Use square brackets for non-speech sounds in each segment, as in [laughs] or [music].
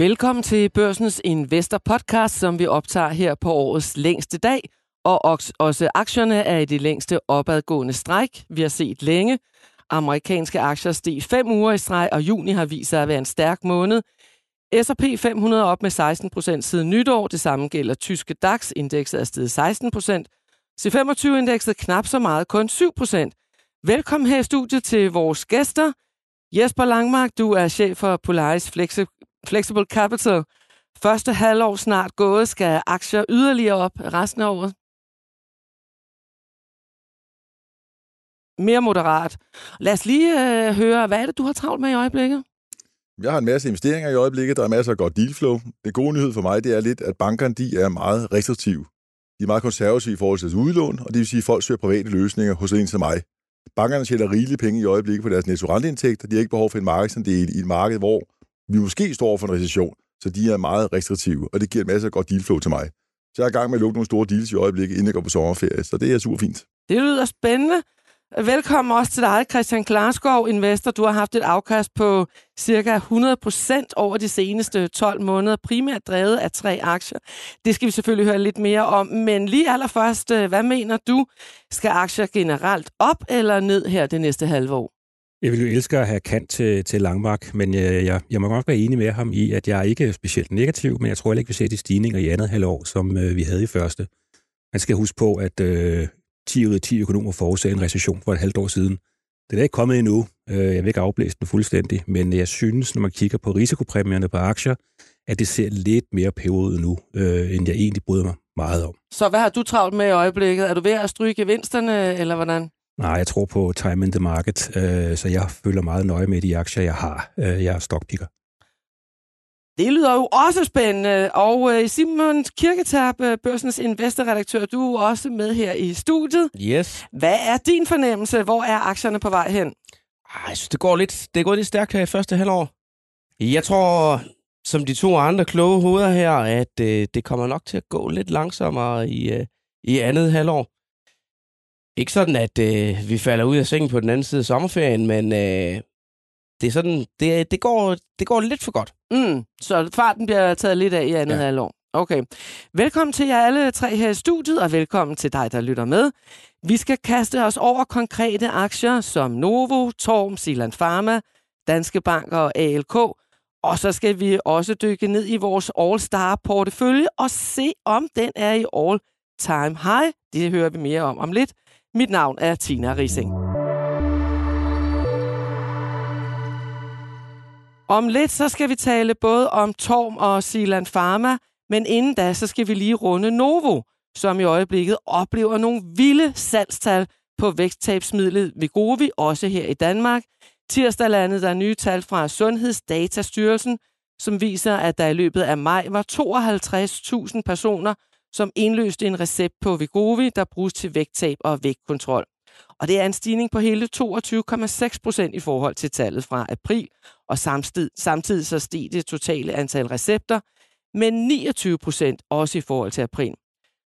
Velkommen til Børsens Investor Podcast, som vi optager her på årets længste dag. Og også aktierne er i det længste opadgående stræk, vi har set længe. Amerikanske aktier steg fem uger i streg, og juni har vist sig at være en stærk måned. S&P 500 er op med 16 procent siden nytår. Det samme gælder tyske DAX-indekset er steget 16 procent. C25-indekset knap så meget, kun 7 procent. Velkommen her i studiet til vores gæster. Jesper Langmark, du er chef for Polaris Flexi- Flexible Capital. Første halvår snart gået. Skal aktier yderligere op resten af året? Mere moderat. Lad os lige øh, høre, hvad er det, du har travlt med i øjeblikket? Jeg har en masse investeringer i øjeblikket. Der er masser af godt dealflow. Det gode nyhed for mig, det er lidt, at bankerne de er meget restriktive. De er meget konservative i forhold til deres udlån, og det vil sige, at folk søger private løsninger hos en som mig. Bankerne tjener rigelige penge i øjeblikket på deres netto-renteindtægter. De har ikke behov for en markedsandel i et marked, hvor vi måske står for en recession, så de er meget restriktive, og det giver en masse af godt dealflow til mig. Så jeg er i gang med at lukke nogle store deals i øjeblikket, inden jeg går på sommerferie, så det er super fint. Det lyder spændende. Velkommen også til dig, Christian Klarskov, investor. Du har haft et afkast på cirka 100% over de seneste 12 måneder, primært drevet af tre aktier. Det skal vi selvfølgelig høre lidt mere om, men lige allerførst, øh, hvad mener du? Skal aktier generelt op eller ned her det næste halve år? Jeg vil jo elske at have kant til, til Langmark, men jeg, jeg, jeg må godt være enig med ham i, at jeg ikke er specielt negativ, men jeg tror ikke, vi ser de stigninger i andet halvår, som øh, vi havde i første. Man skal huske på, at øh, 10 ud af 10 økonomer forudsagde en recession for et halvt år siden. Den er ikke kommet endnu. Øh, jeg vil ikke afblæse den fuldstændig, men jeg synes, når man kigger på risikopræmierne på aktier, at det ser lidt mere pævet nu, øh, end jeg egentlig bryder mig meget om. Så hvad har du travlt med i øjeblikket? Er du ved at stryge gevinsterne, eller hvordan? Nej, jeg tror på time in the market, øh, så jeg følger meget nøje med de aktier, jeg har. Øh, jeg er stockpicker. Det lyder jo også spændende. Og øh, Simon Kirketab, øh, børsens investorredaktør, du er også med her i studiet. Yes. Hvad er din fornemmelse? Hvor er aktierne på vej hen? Ej, jeg synes, det går lidt, det går lidt stærkt her i første halvår. Jeg tror, som de to andre kloge hoveder her, at øh, det kommer nok til at gå lidt langsommere i, øh, i andet halvår. Ikke sådan, at øh, vi falder ud af sengen på den anden side af sommerferien, men øh, det er sådan, det, det, går, det går lidt for godt. Mm, så farten bliver taget lidt af i andet ja. halvår. Okay. Velkommen til jer alle tre her i studiet, og velkommen til dig, der lytter med. Vi skal kaste os over konkrete aktier som Novo, Torm, Siland Pharma, Danske Bank og ALK. Og så skal vi også dykke ned i vores All-Star-portefølje og se, om den er i all-time high. Det hører vi mere om om lidt. Mit navn er Tina Rising. Om lidt så skal vi tale både om Torm og Siland Pharma, men inden da så skal vi lige runde Novo, som i øjeblikket oplever nogle vilde salgstal på vægttabsmidlet Vigovi, også her i Danmark. Tirsdag landede der nye tal fra Sundhedsdatastyrelsen, som viser, at der i løbet af maj var 52.000 personer, som indløste en recept på Vigovi, der bruges til vægttab og vægtkontrol. Og det er en stigning på hele 22,6 procent i forhold til tallet fra april, og samtidig, samtidig så steg det totale antal recepter med 29 procent også i forhold til april.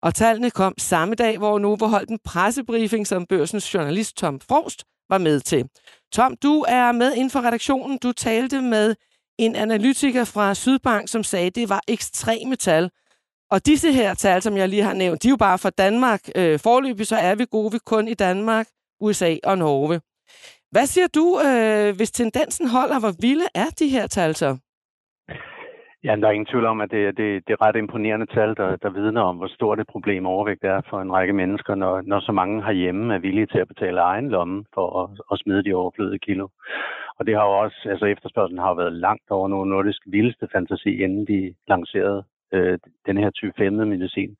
Og tallene kom samme dag, hvor Novo holdt en pressebriefing, som børsens journalist Tom Frost var med til. Tom, du er med inden for redaktionen. Du talte med en analytiker fra Sydbank, som sagde, at det var ekstreme tal, og disse her tal, som jeg lige har nævnt, de er jo bare fra Danmark. Øh, forløbig så er vi gode vi kun i Danmark, USA og Norge. Hvad siger du, øh, hvis tendensen holder? Hvor vilde er de her tal så? Ja, der er ingen tvivl om, at det, det, det er ret imponerende tal, der, der vidner om, hvor stort et problem overvægt er for en række mennesker, når, når så mange herhjemme er villige til at betale egen lomme for at, at smide de overflødige kilo. Og det har jo også, altså efterspørgselen har været langt over nogle nordisk vildeste fantasi, inden de lancerede øh, den her type 5 medicin.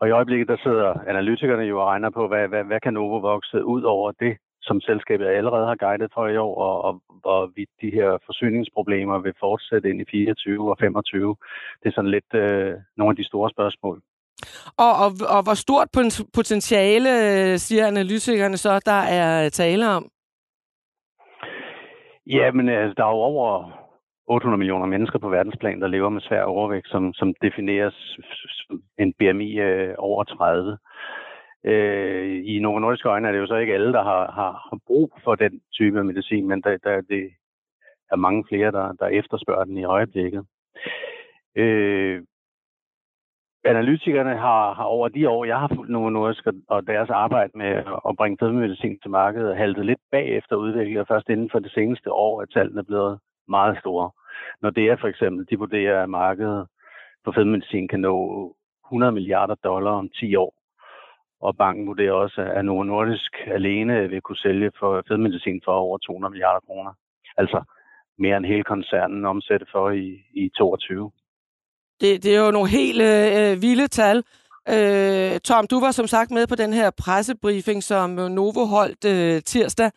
Og i øjeblikket, der sidder analytikerne jo og regner på, hvad, hvad, hvad kan Novo vokse ud over det, som selskabet allerede har guidet for i år, og, og hvorvidt de her forsyningsproblemer vil fortsætte ind i 24 og 25. Det er sådan lidt øh, nogle af de store spørgsmål. Og, og, og hvor stort potentiale, siger analytikerne så, der er tale om? Ja, men altså, der er jo over 800 millioner mennesker på verdensplan, der lever med svær overvægt, som, som defineres som en BMI øh, over 30. Øh, I nogle nordiske øjne er det jo så ikke alle, der har, har, brug for den type af medicin, men der, der, det er mange flere, der, der efterspørger den i øjeblikket. Øh, analytikerne har, har over de år, jeg har fulgt Novo Nordisk og deres arbejde med at bringe fedmemedicin til markedet, haltet lidt bagefter udviklingen, og først inden for det seneste år, at tallene er blevet meget store. Når det er for eksempel, de vurderer, at markedet for fedmedicin kan nå 100 milliarder dollar om 10 år. Og banken vurderer også, at Novo Nordisk alene vil kunne sælge for fedmedicin for over 200 milliarder kroner. Altså mere end hele koncernen omsætte for i, i 22. Det, det er jo nogle helt øh, øh vilde tal. Øh, Tom, du var som sagt med på den her pressebriefing, som Novo holdt øh, tirsdag.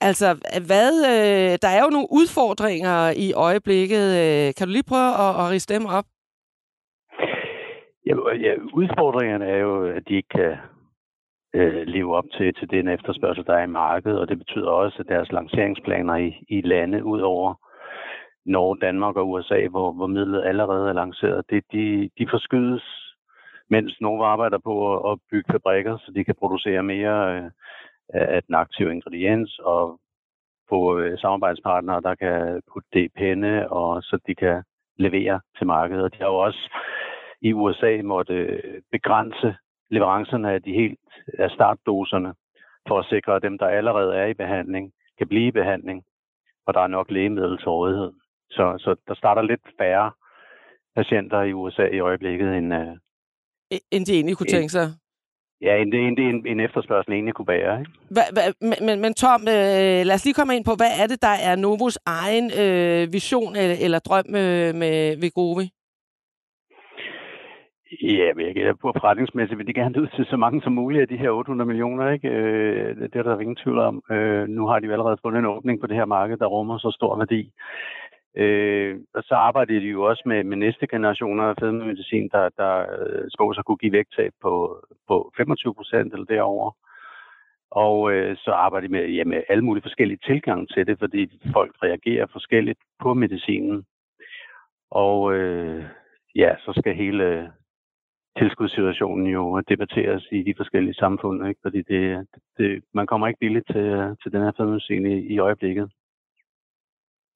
Altså, hvad, øh, der er jo nogle udfordringer i øjeblikket. Øh, kan du lige prøve at, at riste dem op? Ja, ja, udfordringerne er jo, at de ikke kan øh, leve op til, til den efterspørgsel, der er i markedet, og det betyder også, at deres lanceringsplaner i, i lande ud over Norge, Danmark og USA, hvor, hvor midlet allerede er lanceret, det, de, de forskydes, mens Novo arbejder på at, bygge fabrikker, så de kan producere mere øh, af den aktive ingrediens og få øh, samarbejdspartnere, der kan putte det i penne, og så de kan levere til markedet. De har jo også i USA måtte øh, begrænse leverancerne af de helt af startdoserne, for at sikre, at dem, der allerede er i behandling, kan blive i behandling, og der er nok lægemiddel til rådighed. Så, så der starter lidt færre patienter i USA i øjeblikket, end, end de egentlig kunne tænke sig. Ja, end, end, end, end efterspørgsel egentlig kunne bære. Ikke? Hva, hva, men, men Tom, øh, lad os lige komme ind på, hvad er det, der er Novos egen øh, vision eller, eller drøm øh, med Vegovi? Ja, men jeg gætter på forretningsmæssigt vil de gerne ud til så mange som muligt af de her 800 millioner. Ikke? Øh, det er der ingen tvivl om. Øh, nu har de jo allerede fundet en åbning på det her marked, der rummer så stor værdi. Øh, og så arbejder de jo også med, med næste generationer af fedmemedicin, der, der øh, spås at kunne give vægttab på, på 25 procent eller derover. Og øh, så arbejder de med, ja, med alle mulige forskellige tilgange til det, fordi folk reagerer forskelligt på medicinen. Og øh, ja, så skal hele tilskudssituationen jo debatteres i de forskellige samfund, ikke? fordi det, det, man kommer ikke billigt til, øh, til den her fedmemedicin i, i øjeblikket.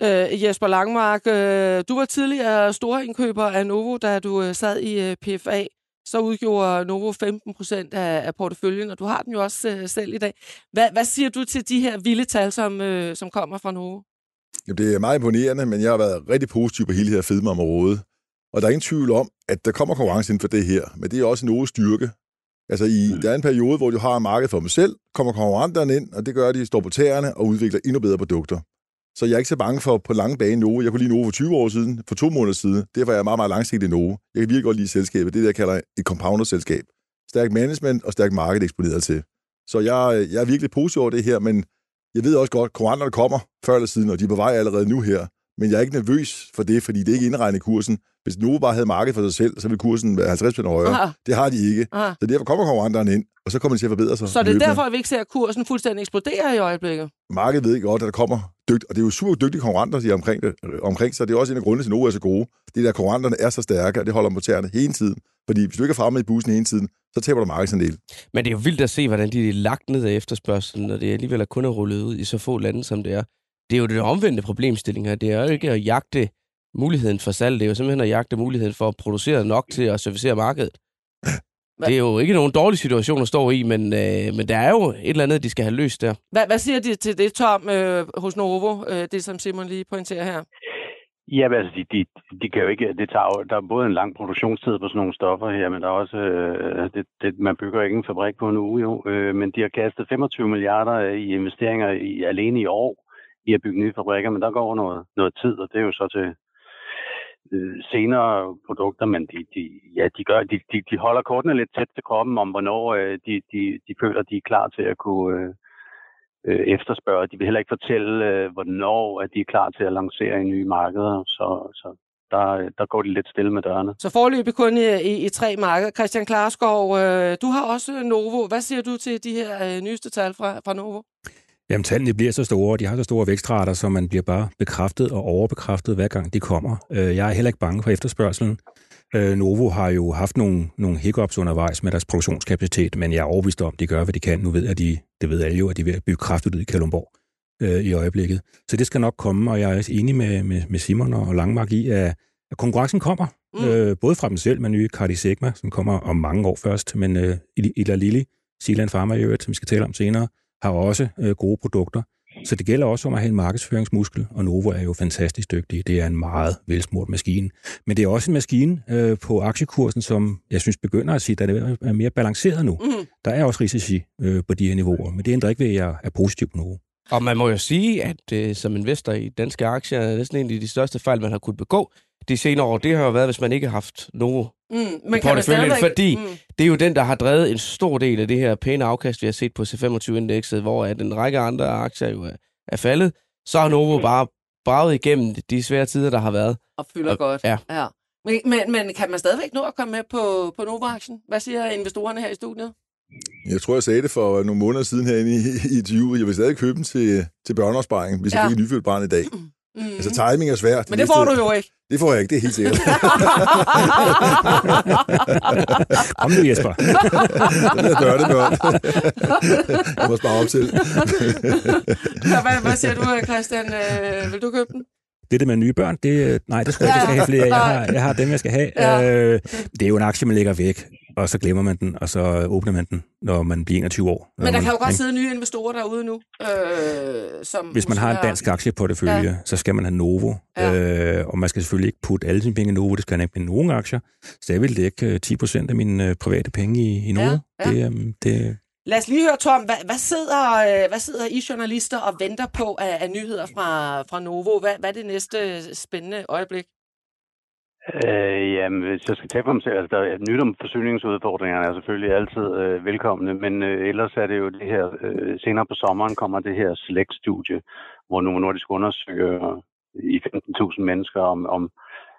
Øh, Jesper Langmark, øh, du var tidligere store indkøber af Novo, da du øh, sad i øh, PFA. Så udgjorde Novo 15 procent af, af porteføljen, og du har den jo også øh, selv i dag. Hvad, hvad siger du til de her vilde tal, som, øh, som kommer fra Novo? Jamen, det er meget imponerende, men jeg har været rigtig positiv på hele det her fedmeområde. Og der er ingen tvivl om, at der kommer konkurrence inden for det her, men det er også Novos styrke. Altså, i, mm. der er en periode, hvor du har markedet for dem selv, kommer konkurrenterne ind, og det gør, at de står på tæerne og udvikler endnu bedre produkter. Så jeg er ikke så bange for på lange bane Novo. Jeg kunne lide Novo for 20 år siden, for to måneder siden. Derfor er jeg meget, meget langsigtet i Novo. Jeg kan virkelig godt lide selskabet. Det er det, jeg kalder et compounder-selskab. Stærk management og stærk marked eksponeret til. Så jeg, jeg er virkelig positiv over det her, men jeg ved også godt, at konkurrenterne kommer før eller siden, og de er på vej allerede nu her. Men jeg er ikke nervøs for det, fordi det er ikke indregnet i kursen. Hvis Novo bare havde marked for sig selv, så ville kursen være 50 højere. Aha. Det har de ikke. Aha. Så derfor kommer konkurrenterne ind, og så kommer de til at forbedre sig. Så det er løbende. derfor, at vi ikke ser, at kursen fuldstændig eksplodere i øjeblikket? Markedet ved godt, at der kommer dygtige, og det er jo super dygtige konkurrenter, de omkring, det, øh, omkring sig. Det er også en af grundene til, at Novo er så gode. Det der konkurrenterne er så stærke, og det holder motorerne hele tiden. Fordi hvis du ikke er fremme i bussen hele tiden, så taber du markedsandel. Men det er jo vildt at se, hvordan de er lagt ned af efterspørgselen, og det alligevel er kun er rullet ud i så få lande, som det er. Det er jo det omvendte problemstilling her. Det er jo ikke at jagte muligheden for salg. Det er jo simpelthen at jagte muligheden for at producere nok til at servicere markedet. Det er jo ikke nogen dårlig situation at stå i, men, øh, men der er jo et eller andet, de skal have løst der. Hvad, hvad siger de til det, Tom, øh, hos Novo, øh, det som Simon lige pointerer her? Ja, altså, de, de, de kan jo ikke, det tager jo, der er både en lang produktionstid på sådan nogle stoffer her, men der er også, øh, det, det, man bygger ikke en fabrik på en uge jo, øh, men de har kastet 25 milliarder i investeringer i, alene i år i at bygge nye fabrikker, men der går noget, noget tid, og det er jo så til, øh, senere produkter, men de, de, ja, de, gør, de, de, de holder kortene lidt tæt til kroppen om, hvornår øh, de, de, de føler, de er klar til at kunne øh, øh, efterspørge. De vil heller ikke fortælle, øh, hvornår at de er klar til at lancere i nye markeder, så, så der, der går de lidt stille med dørene. Så forløbig kun i, i, i tre markeder. Christian Klarskov, øh, du har også Novo. Hvad siger du til de her øh, nyeste tal fra, fra Novo? Jamen, tallene bliver så store, og de har så store vækstrater, så man bliver bare bekræftet og overbekræftet, hver gang de kommer. Øh, jeg er heller ikke bange for efterspørgselen. Øh, Novo har jo haft nogle, nogle hiccups undervejs med deres produktionskapacitet, men jeg er overbevist om, at de gør, hvad de kan. Nu ved jeg, at de, det ved alle jo, at de er ved at bygge kraftigt ud i Kalundborg øh, i øjeblikket. Så det skal nok komme, og jeg er enig med, med, med Simon og Langmark i, at, Konkurrencen kommer, mm. øh, både fra dem selv med nye Cardi Sigma, som kommer om mange år først, men øh, Ila Lilly, Sealand Pharma i øvrigt, som vi skal tale om senere, har også øh, gode produkter. Så det gælder også om at have en markedsføringsmuskel, og Novo er jo fantastisk dygtig. Det er en meget velsmurt maskine. Men det er også en maskine øh, på aktiekursen, som jeg synes begynder at sige, at det er mere balanceret nu. Mm. Der er også risici øh, på de her niveauer, men det ændrer ikke ved, at jeg er positiv på Novo. Og man må jo sige, at øh, som investor i danske aktier, er næsten en af de største fejl, man har kunnet begå de senere år, det har jo været, hvis man ikke har haft Novo mm, men kan porteføljen, fordi mm. det er jo den, der har drevet en stor del af det her pæne afkast, vi har set på C25-indekset, hvor at en række andre aktier jo er, er faldet. Så har Novo mm. bare braget igennem de svære tider, der har været. Og fylder og, godt. Ja. ja. Men, men, men kan man stadigvæk nå at komme med på, på Novo-aktien? Hvad siger investorerne her i studiet? Jeg tror, jeg sagde det for nogle måneder siden herinde i, i interviewet. Jeg vil stadig købe dem til, til børneopsparing, hvis ja. jeg fik et nyfødt barn i dag. Mm. Altså, timing er svært. Men det får du jo ikke. Det får jeg ikke, det er helt sikkert. [laughs] Kom nu, Jesper. jeg dør det mørkt. jeg må spare op til. hvad, hvad siger du, Christian? Øh, vil du købe den? det der med nye børn, det, nej, det skulle jeg ikke have flere Jeg har, jeg har dem, jeg skal have. Ja. Øh, det er jo en aktie, man lægger væk og så glemmer man den, og så åbner man den, når man bliver 21 år. Men der man, kan jo godt sidde nye investorer derude nu. Øh, som Hvis man har en dansk aktie på det følge, ja. så skal man have Novo. Ja. Øh, og man skal selvfølgelig ikke putte alle sine penge i Novo, det skal ikke med nogle aktier. Så jeg vil lægge 10% øh, af mine øh, private penge i, i Novo. Ja. Ja. Det, øh, det, Lad os lige høre, Tom, hvad, hvad, sidder, øh, hvad sidder I journalister og venter på af, af nyheder fra, fra Novo? Hvad, hvad er det næste spændende øjeblik? Øh, jamen, hvis jeg skal tage på mig selv, altså der er nyt om forsyningsudfordringerne er selvfølgelig altid øh, velkomne, men øh, ellers er det jo det her, øh, senere på sommeren kommer det her SELECT-studie, hvor Novo Nordisk undersøger øh, i 15.000 mennesker, om, om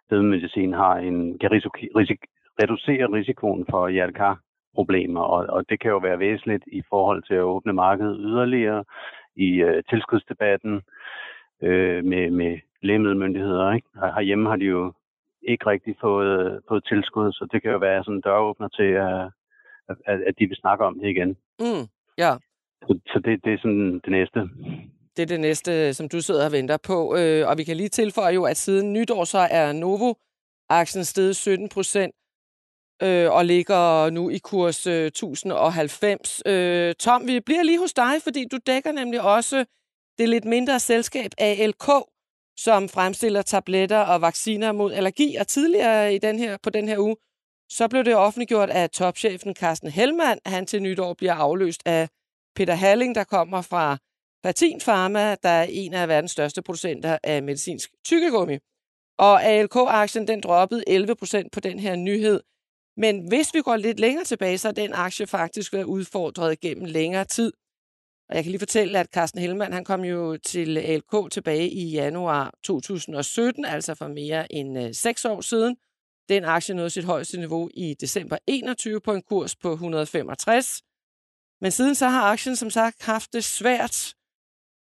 fedmedicin har en, kan risik, risik, reducere risikoen for hjertekar-problemer, og, og det kan jo være væsentligt i forhold til at åbne markedet yderligere i øh, tilskudsdebatten øh, med, med lægemiddelmyndigheder. Ikke? Herhjemme har de jo ikke rigtig fået, fået tilskud, så det kan jo være sådan en døråbner til, at, at, at de vil snakke om det igen. Mm, ja. Så, så det, det er sådan det næste. Det er det næste, som du sidder og venter på. Øh, og vi kan lige tilføje jo, at siden nytår så er Novo-aktien steget 17 procent øh, og ligger nu i kurs øh, 1090. Øh, Tom, vi bliver lige hos dig, fordi du dækker nemlig også det lidt mindre selskab ALK, som fremstiller tabletter og vacciner mod allergi. Og tidligere i den her, på den her uge, så blev det offentliggjort, at topchefen Carsten Hellmann, han til nytår bliver afløst af Peter Halling, der kommer fra Platin Pharma, der er en af verdens største producenter af medicinsk tykkegummi. Og ALK-aktien, den droppede 11 procent på den her nyhed. Men hvis vi går lidt længere tilbage, så er den aktie faktisk været udfordret gennem længere tid. Og jeg kan lige fortælle, at Carsten Hellmann han kom jo til ALK tilbage i januar 2017, altså for mere end øh, seks år siden. Den aktie nåede sit højeste niveau i december 21 på en kurs på 165. Men siden så har aktien som sagt haft det svært.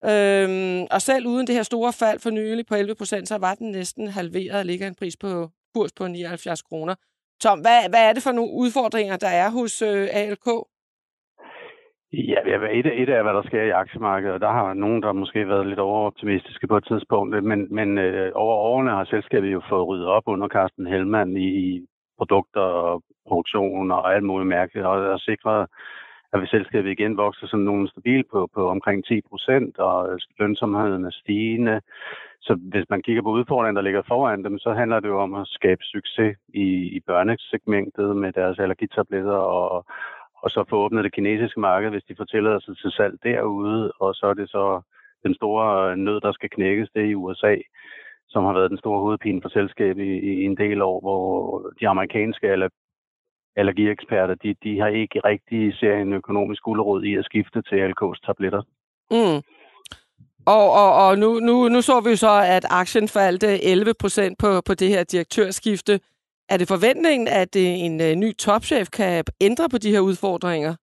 Øhm, og selv uden det her store fald for nylig på 11 procent, så var den næsten halveret og ligger en pris på kurs på 79 kroner. Tom, hvad, hvad er det for nogle udfordringer, der er hos øh, ALK? Ja, et, et af, hvad der sker i aktiemarkedet, og der har nogen, der måske været lidt overoptimistiske på et tidspunkt, men, men øh, over årene har selskabet jo fået ryddet op under Carsten Hellmann i, i produkter og produktion og alt muligt mærkeligt, og, og sikret, at vi selskabet igen vokser som nogen stabil på, på omkring 10 procent, og lønsomheden er stigende. Så hvis man kigger på udfordringen, der ligger foran dem, så handler det jo om at skabe succes i, i børnesegmentet med deres allergitabletter og og så få åbnet det kinesiske marked, hvis de får tilladelse til salg derude, og så er det så den store nød, der skal knækkes, det i USA, som har været den store hovedpine for selskabet i, i en del år, hvor de amerikanske allergieksperter, de, de har ikke rigtig ser en økonomisk gulerod i at skifte til ALK's tabletter. Mm. Og, og, og nu, nu, nu så vi så, at aktien faldt øh, 11 procent på, på det her direktørskifte. Er det forventningen, at en øh, ny topchef kan ændre på de her udfordringer?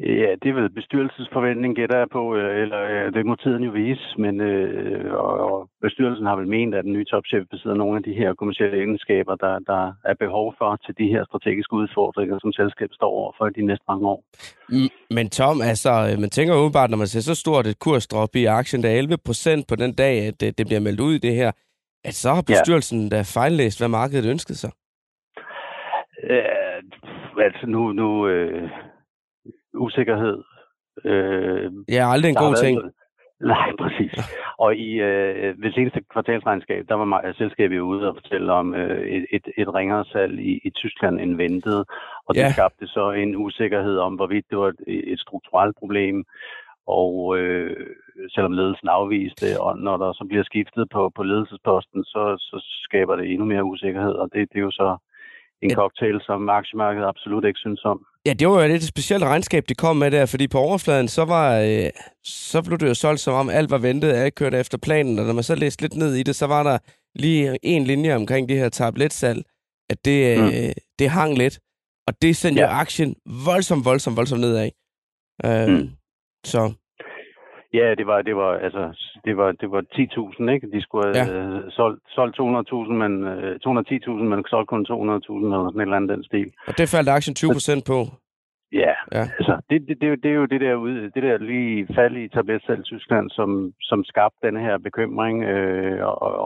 Ja, det er vel bestyrelsesforventning, gætter jeg på, øh, eller øh, det må tiden jo vise, men øh, og bestyrelsen har vel ment, at den nye topchef besidder nogle af de her kommersielle egenskaber, der, der er behov for til de her strategiske udfordringer, som selskabet står over for de næste mange år. Men Tom, altså, man tænker åbenbart, når man ser så stort et kursdrop i aktien, der er 11 procent på den dag, at det bliver meldt ud i det her, at så har bestyrelsen ja. da fejllæst, hvad markedet ønskede sig. Øh, altså nu, nu øh, usikkerhed. Øh, ja, aldrig en god ting. Noget. Nej, præcis. Og i øh, ved seneste kvartalsregnskab, der var selskabet ude og fortælle om øh, et, et, et ringere salg i, i Tyskland end ventet. Og det skabte så en usikkerhed om, hvorvidt det var et, et strukturelt problem. Og øh, selvom ledelsen afviste, og når der så bliver skiftet på, på ledelsesposten, så, så skaber det endnu mere usikkerhed. Og det, det er jo så en cocktail, som aktiemarkedet absolut ikke synes om. Ja, det var jo lidt et specielt regnskab, de kom med der, fordi på overfladen, så, var, øh, så blev det jo solgt som om alt var ventet, alt kørte efter planen, og når man så læste lidt ned i det, så var der lige en linje omkring det her tabletsalg, at det, øh, mm. øh, det hang lidt, og det sendte ja. jo aktien voldsomt, voldsomt, voldsomt nedad. Øh, mm. Så Ja, det var, det var, altså, det var, det var 10.000, ikke? De skulle have ja. øh, solgt, solgt 200.000, men øh, 210.000, men solgt kun 200.000 eller sådan et eller andet den stil. Og det faldt aktien 20 procent på? Ja, ja. altså, det, det, det, det, er jo det der, ude, det der lige fald i tabletsalg i Tyskland, som, som skabte den her bekymring øh,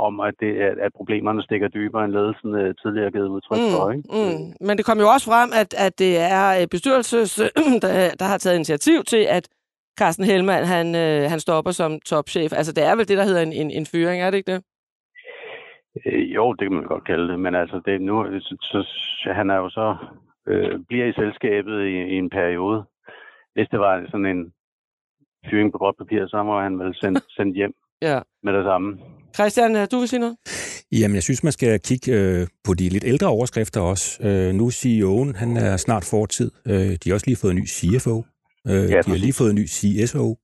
om, at, det, at, at problemerne stikker dybere, end ledelsen øh, tidligere givet udtryk mm, for. Ikke? Mm. Men det kom jo også frem, at, at det er øh, bestyrelses, [clears throat] der, der har taget initiativ til, at Carsten Helman, han, øh, han stopper som topchef. Altså, det er vel det, der hedder en, en, en fyring, er det ikke det? Øh, jo, det kan man godt kalde det, men altså, det, nu, så, så, han er jo så, øh, bliver i selskabet i, i en periode. Hvis det var sådan en fyring på gråt papir, så må han vel sendt, [laughs] sendt hjem ja. med det samme. Christian, øh, du vil sige noget? Jamen, jeg synes, man skal kigge øh, på de lidt ældre overskrifter også. Øh, nu CEO'en, han er snart fortid. Øh, de har også lige fået en ny CFO. Øh, ja, de har lige fået en ny CSO.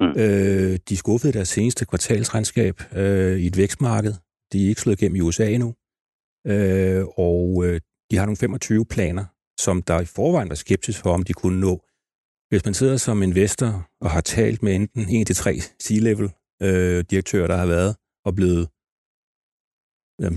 Mm. Øh, de skuffede deres seneste kvartalsregnskab øh, i et vækstmarked. De er ikke slået igennem i USA endnu. Øh, og øh, de har nogle 25 planer, som der i forvejen var skeptisk for, om de kunne nå. Hvis man sidder som investor og har talt med enten en til tre C-level øh, direktører, der har været og blevet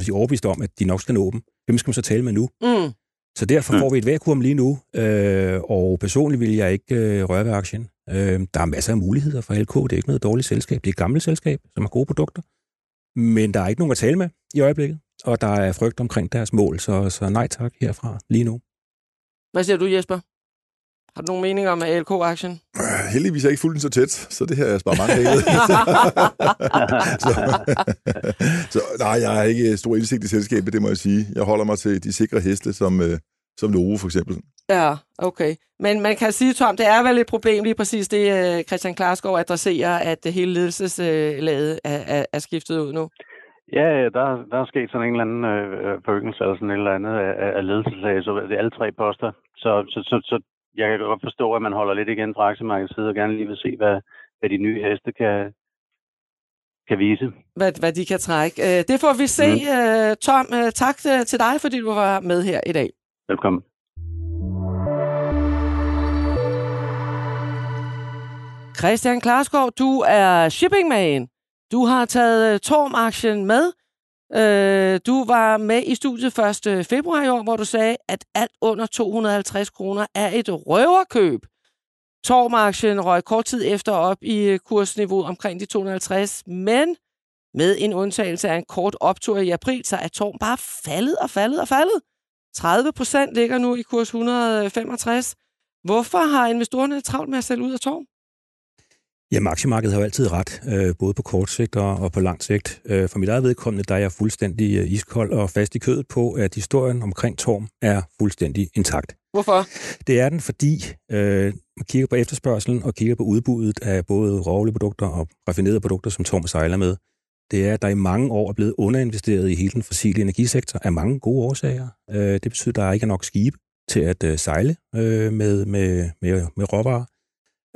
sige, overbevist om, at de nok skal nå dem, hvem skal man så tale med nu? Mm. Så derfor mm. får vi et vakuum lige nu, øh, og personligt vil jeg ikke øh, røre ved aktien. Øh, der er masser af muligheder for LK. Det er ikke noget dårligt selskab. Det er et gammelt selskab, som har gode produkter. Men der er ikke nogen at tale med i øjeblikket, og der er frygt omkring deres mål, så, så nej tak herfra lige nu. Hvad siger du, Jesper? Har du nogen mening om ALK-aktien? Øh, heldigvis er jeg ikke fuldt så tæt, så det her er bare mange penge. [laughs] så, [laughs] så nej, jeg har ikke stor indsigt i selskabet, det må jeg sige. Jeg holder mig til de sikre heste, som, øh, som Novo for eksempel. Ja, okay. Men man kan sige, Tom, det er vel et problem lige præcis det, øh, Christian Klarsgaard adresserer, at det hele ledelseslaget er, er, er skiftet ud nu. Ja, der, der er sket sådan en eller anden øh, forøgelse eller sådan et eller andet af, af ledelseslaget, så det er alle tre poster. Så, så, så, så jeg kan godt forstå, at man holder lidt igen fra aktiemarkedets side og gerne lige vil se, hvad, hvad de nye heste kan, kan vise. Hvad, hvad de kan trække. Øh, det får vi se. Mm. Tom, øh, tak til dig, fordi du var med her i dag. Velkommen. Christian Klarsgaard, du er shippingman. Du har taget Torm-aktien med. Øh, du var med i studiet 1. februar i år, hvor du sagde, at alt under 250 kroner er et røverkøb. Torm-aktien røg kort tid efter op i øh, kursniveau omkring de 250, men med en undtagelse af en kort optur i april, så er Torm bare faldet og faldet og faldet. 30 procent ligger nu i kurs 165. Hvorfor har investorerne travlt med at sælge ud af Torm? Ja, aktiemarkedet har jo altid ret, øh, både på kort sigt og på lang sigt. Øh, for mit eget vedkommende, der er jeg fuldstændig øh, iskold og fast i kødet på, at historien omkring Torm er fuldstændig intakt. Hvorfor? Det er den, fordi øh, man kigger på efterspørgselen og kigger på udbuddet af både råolieprodukter og raffinerede produkter, som Torm sejler med. Det er, at der i mange år er blevet underinvesteret i hele den fossile energisektor af mange gode årsager. Øh, det betyder, at der ikke er nok skibe til at øh, sejle øh, med, med, med, med råvarer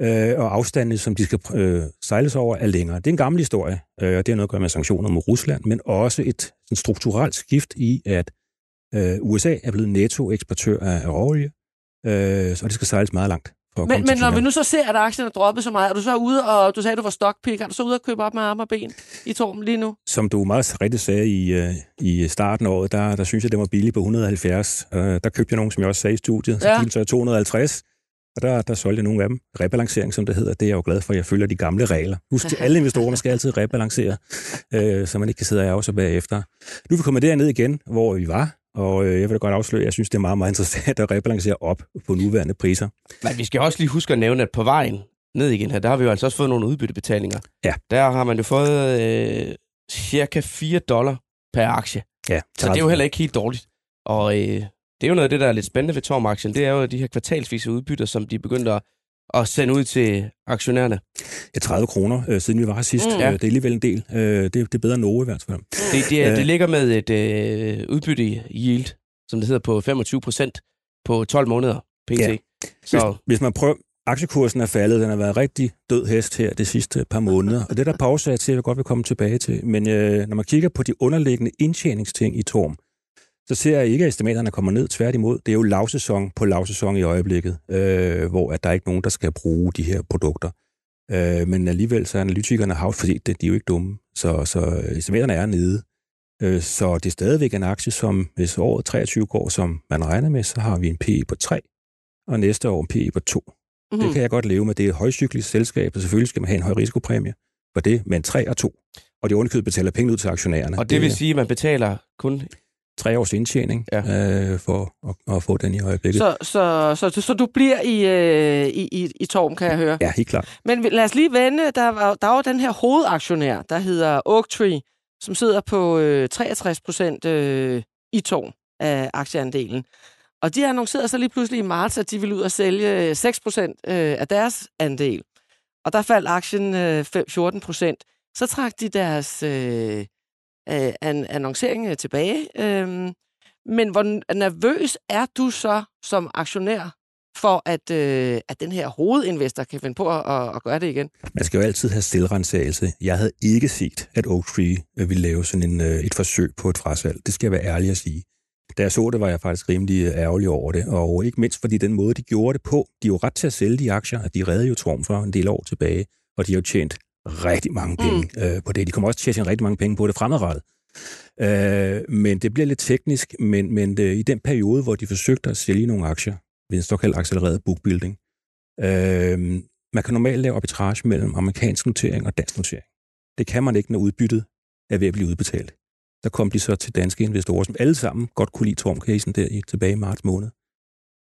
øh, og afstandene, som de skal øh, sejles over, er længere. Det er en gammel historie, øh, og det har noget at gøre med sanktioner mod Rusland, men også et sådan strukturelt skift i, at øh, USA er blevet nettoeksportør af, råolie, øh, så det skal sejles meget langt. For men, men når vi nu så ser, at aktien er droppet så meget, er du så ude, og du sagde, at du var stockpick, er du så ude og købe op med arme og ben i Torben lige nu? Som du meget rigtigt sagde i, uh, i starten af året, der, der synes jeg, det var billigt på 170. Uh, der købte jeg nogen, som jeg også sagde i studiet, så ja. så 250. Og der, der solgte jeg nogle af dem. Rebalancering, som det hedder, det er jeg jo glad for, at jeg følger de gamle regler. Husk til alle investorer, man skal altid rebalancere, øh, så man ikke kan sidde og ærge sig bagefter. Nu er vi kommet derned igen, hvor vi var, og øh, jeg vil da godt afsløre, at jeg synes, det er meget, meget interessant [laughs] at rebalancere op på nuværende priser. Men vi skal også lige huske at nævne, at på vejen ned igen her, der har vi jo altså også fået nogle udbyttebetalinger. Ja. Der har man jo fået øh, cirka 4 dollar per aktie. Ja, Så det er jo heller ikke helt dårligt. Og øh, det er jo noget af det, der er lidt spændende ved Torm-aktien. Det er jo de her kvartalsvise udbytter, som de begyndte at, at sende ud til aktionærerne. Ja, 30 kroner, øh, siden vi var her sidst. Mm. Ja. Det er alligevel en del. Øh, det, det er bedre end Novo i hvert fald. Det, det, er, Ja. det ligger med et øh, udbytte yield, som det hedder på 25 procent på 12 måneder pt. Ja. Så Hvis, hvis man prøver, aktiekursen er faldet, den har været rigtig død hest her de sidste par måneder, og det er der pause til, jeg godt vil komme tilbage til. Men øh, når man kigger på de underliggende indtjeningsting i Torm, så ser jeg ikke, at estimaterne kommer ned. Tværtimod, det er jo lavsæson på lavsæson i øjeblikket, øh, hvor at der er ikke nogen, der skal bruge de her produkter. Øh, men alligevel så er analytikerne haft, fordi det, de er jo ikke dumme, så, så estimaterne er nede. Øh, så det er stadigvæk en aktie, som hvis året 23 går, som man regner med, så har vi en PE på 3, og næste år en PE på 2. Mm. Det kan jeg godt leve med. Det er et højcyklisk selskab, og selvfølgelig skal man have en høj risikopræmie for det, men 3 og 2. Og de underkøbet betaler penge ud til aktionærerne. og det vil er sige, at man betaler kun... tre års indtjening Ja. øh, for at, at få den i øjeblikket. Så, så, så, så, så du bliver i, øh, i, i, i Torm, kan jeg høre. Ja, helt klart. Men lad os lige vende. Der var, der var den her hovedaktionær, der hedder Oaktree, som sidder på øh, 63 procent øh, i Torm af aktieandelen. Og de annoncerede så lige pludselig i marts, at de ville ud og sælge 6 procent øh, af deres andel. Og der faldt aktien øh, 5 14 procent. Så trak de deres øh, øh, an- annoncering øh, tilbage. Øh, men hvor nervøs er du så som aktionær for, at, øh, at den her hovedinvestor kan finde på at, at, at gøre det igen? Man skal jo altid have stillrensagelse. Jeg havde ikke set, at Oak Tree øh, ville lave sådan en, øh, et forsøg på et frasalg. Det skal jeg være ærlig at sige. Da jeg så det, var jeg faktisk rimelig ærgerlig over det. Og ikke mindst fordi den måde, de gjorde det på. De er jo ret til at sælge de aktier, at de redde jo Torm for en del år tilbage. Og de har jo tjent rigtig mange penge mm. øh, på det. De kommer også til at tjene rigtig mange penge på det fremadrettet. Øh, men det bliver lidt teknisk, men, men øh, i den periode, hvor de forsøgte at sælge nogle aktier ved en såkaldt accelereret bookbuilding, øh, man kan normalt lave arbitrage mellem amerikansk notering og dansk notering. Det kan man ikke, når udbyttet er ved at blive udbetalt. Der kom de så til danske investorer, som alle sammen godt kunne lide Torm-casen der i, tilbage i marts måned,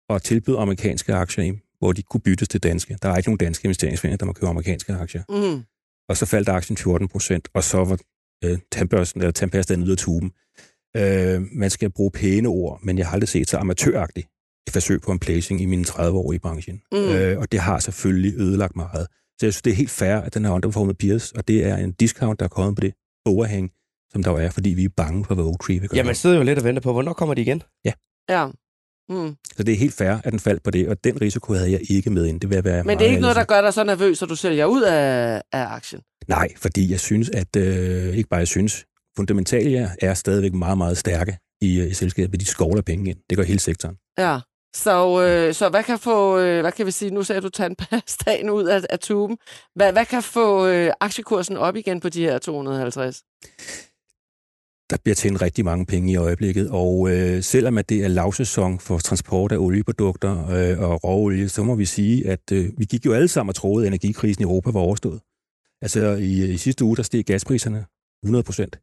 og tilbød amerikanske aktier, hvor de kunne byttes til danske. Der er ikke nogen danske investeringsforeninger, der må købe amerikanske aktier. Mm. Og så faldt aktien 14 procent, og så var øh, tandbørsten, eller tandpastaen ud af tuben. Øh, man skal bruge pæne ord, men jeg har aldrig set så amatøragtigt et forsøg på en placing i mine 30 år i branchen. Mm. Øh, og det har selvfølgelig ødelagt meget. Så jeg synes, det er helt fair, at den har underperformet peers, og det er en discount, der er kommet på det overhæng, som der jo er, fordi vi er bange for, hvad Oaktree vil gøre. Ja, man sidder jo lidt og venter på, hvornår kommer de igen? Ja. Mm. Så det er helt fair, at den faldt på det, og den risiko havde jeg ikke med ind. Det vil jeg være Men det er ikke noget, der gør dig så nervøs, at du sælger ud af, af aktien? Nej, fordi jeg synes, at øh, ikke bare jeg synes, fundamentalia er stadigvæk meget, meget stærke i, øh, i selskabet. De skovler penge ind. Det gør hele sektoren. Ja. Så, øh, så hvad kan få, øh, hvad kan vi sige, nu sagde du tandpastaen ud af, af tuben. Hvad, hvad kan få øh, aktiekursen op igen på de her 250? Der bliver tjent rigtig mange penge i øjeblikket, og øh, selvom at det er lavsæson for transport af olieprodukter øh, og råolie, så må vi sige, at øh, vi gik jo alle sammen og troede, at energikrisen i Europa var overstået. Altså i, i sidste uge, der steg gaspriserne 100 procent.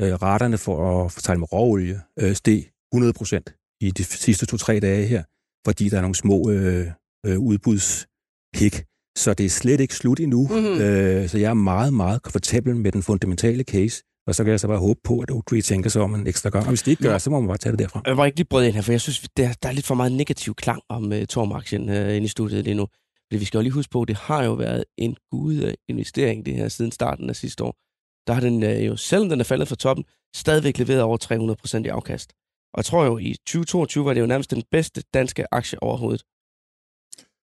Øh, raterne for at fortælle med råolie øh, steg 100 procent i de sidste to-tre dage her, fordi der er nogle små øh, øh, udbudspik. Så det er slet ikke slut endnu. Mhm. Øh, så jeg er meget, meget komfortabel med den fundamentale case. Og så kan jeg så bare håbe på, at Oaktree tænker sig om en ekstra gang. Og hvis det ikke gør, så må man bare tage det derfra. Jeg var ikke lige brød ind her, for jeg synes, der, der er lidt for meget negativ klang om uh, Torm-aktien uh, inde i studiet lige nu. Fordi vi skal jo lige huske på, at det har jo været en gud investering det her siden starten af sidste år. Der har den uh, jo, selvom den er faldet fra toppen, stadigvæk leveret over 300% i afkast. Og jeg tror jo, i 2022 var det jo nærmest den bedste danske aktie overhovedet.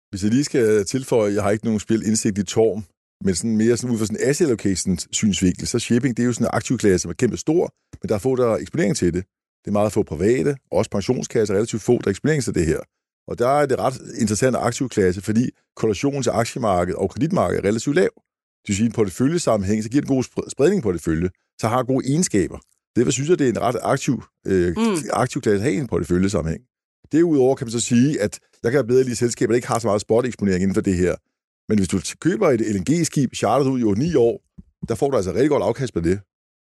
Hvis jeg lige skal tilføje, jeg har ikke nogen spil indsigt i Torm, men sådan mere sådan ud fra sådan asset allocation synsvinkel, så shipping, det er jo sådan en aktivklasse, som er kæmpe stor, men der er få, der er eksponering til det. Det er meget få private, også pensionskasser, relativt få, der er eksponering til det her. Og der er det ret interessant aktivklasse, fordi korrelationen til aktiemarkedet og kreditmarkedet er relativt lav. Det vil sige, en porteføljesammenhæng, så giver det god spred- spredning på portefølje, så har gode egenskaber. Derfor synes jeg, det er en ret aktiv, øh, Mm. mm. aktiv klasse at have i en porteføljesammenhæng. Derudover kan man så sige, at Jeg kan bedre lide selskaber, der ikke har så meget spot-eksponering inden for det her. Men hvis du køber et LNG-skib, charteret ud i 8-9 år, der får du altså rigtig godt afkast på det.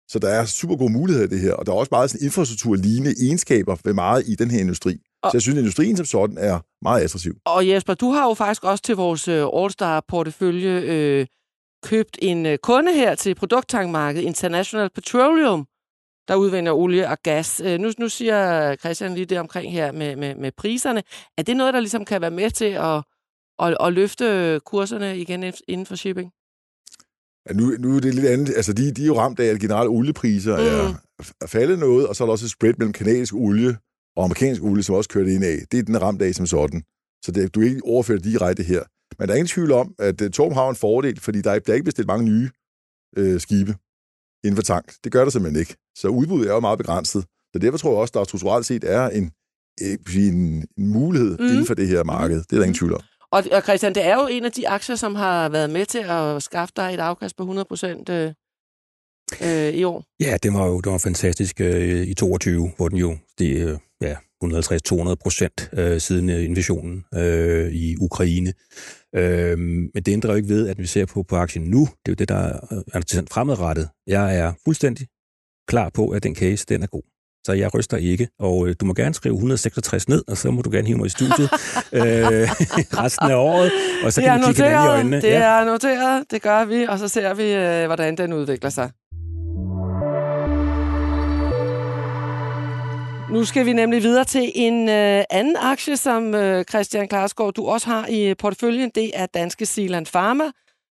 Så der er super gode muligheder i det her, og der er også meget sådan infrastrukturlignende egenskaber ved meget i den her industri. Og, så jeg synes, at industrien som sådan er meget attraktiv. Og Jesper, du har jo faktisk også til vores øh, All-Star-portefølje øh, købt en øh, kunde her til produkttankmarkedet, International Petroleum, der udvinder olie og gas. Øh, nu, nu siger Christian lige det omkring her med, med, med priserne. Er det noget, der ligesom kan være med til at, at, at løfte kurserne igen inden for shipping? Ja, nu, nu er det lidt andet. Altså, de, de er jo ramt af, at generelle oliepriser mm. er, er faldet noget, og så er der også et spread mellem kanadisk olie og amerikansk olie, som også kører ind af. Det er den ramt af som sådan. Så det, du er ikke overført direkte her. Men der er ingen tvivl om, at uh, Torm har en fordel, fordi der er, der er ikke bestilt mange nye uh, skibe inden for tank. Det gør der simpelthen ikke. Så udbuddet er jo meget begrænset. Så derfor tror jeg også, at der strukturelt set er en, en, en mulighed mm. inden for det her marked. Det er der ingen tvivl om. Og, og Christian, det er jo en af de aktier, som har været med til at skaffe dig et afkast på 100 procent øh, øh, i år. Ja, det var jo det var fantastisk øh, i 22, hvor den jo det, øh, ja, 150-200 procent øh, siden øh, invasionen øh, i Ukraine. Øh, men det ændrer jo ikke ved, at vi ser på, på aktien nu. Det er jo det, der er fremadrettet. Jeg er fuldstændig klar på, at den case, den er god så jeg ryster ikke. Og øh, du må gerne skrive 166 ned, og så må du gerne hive mig i studiet [laughs] øh, resten af året, og så det kan vi kigge noteret, i øjnene. Det ja. er noteret, det gør vi, og så ser vi, øh, hvordan den udvikler sig. Nu skal vi nemlig videre til en øh, anden aktie, som øh, Christian Klarsgaard, du også har i porteføljen. Det er danske Sealand Pharma,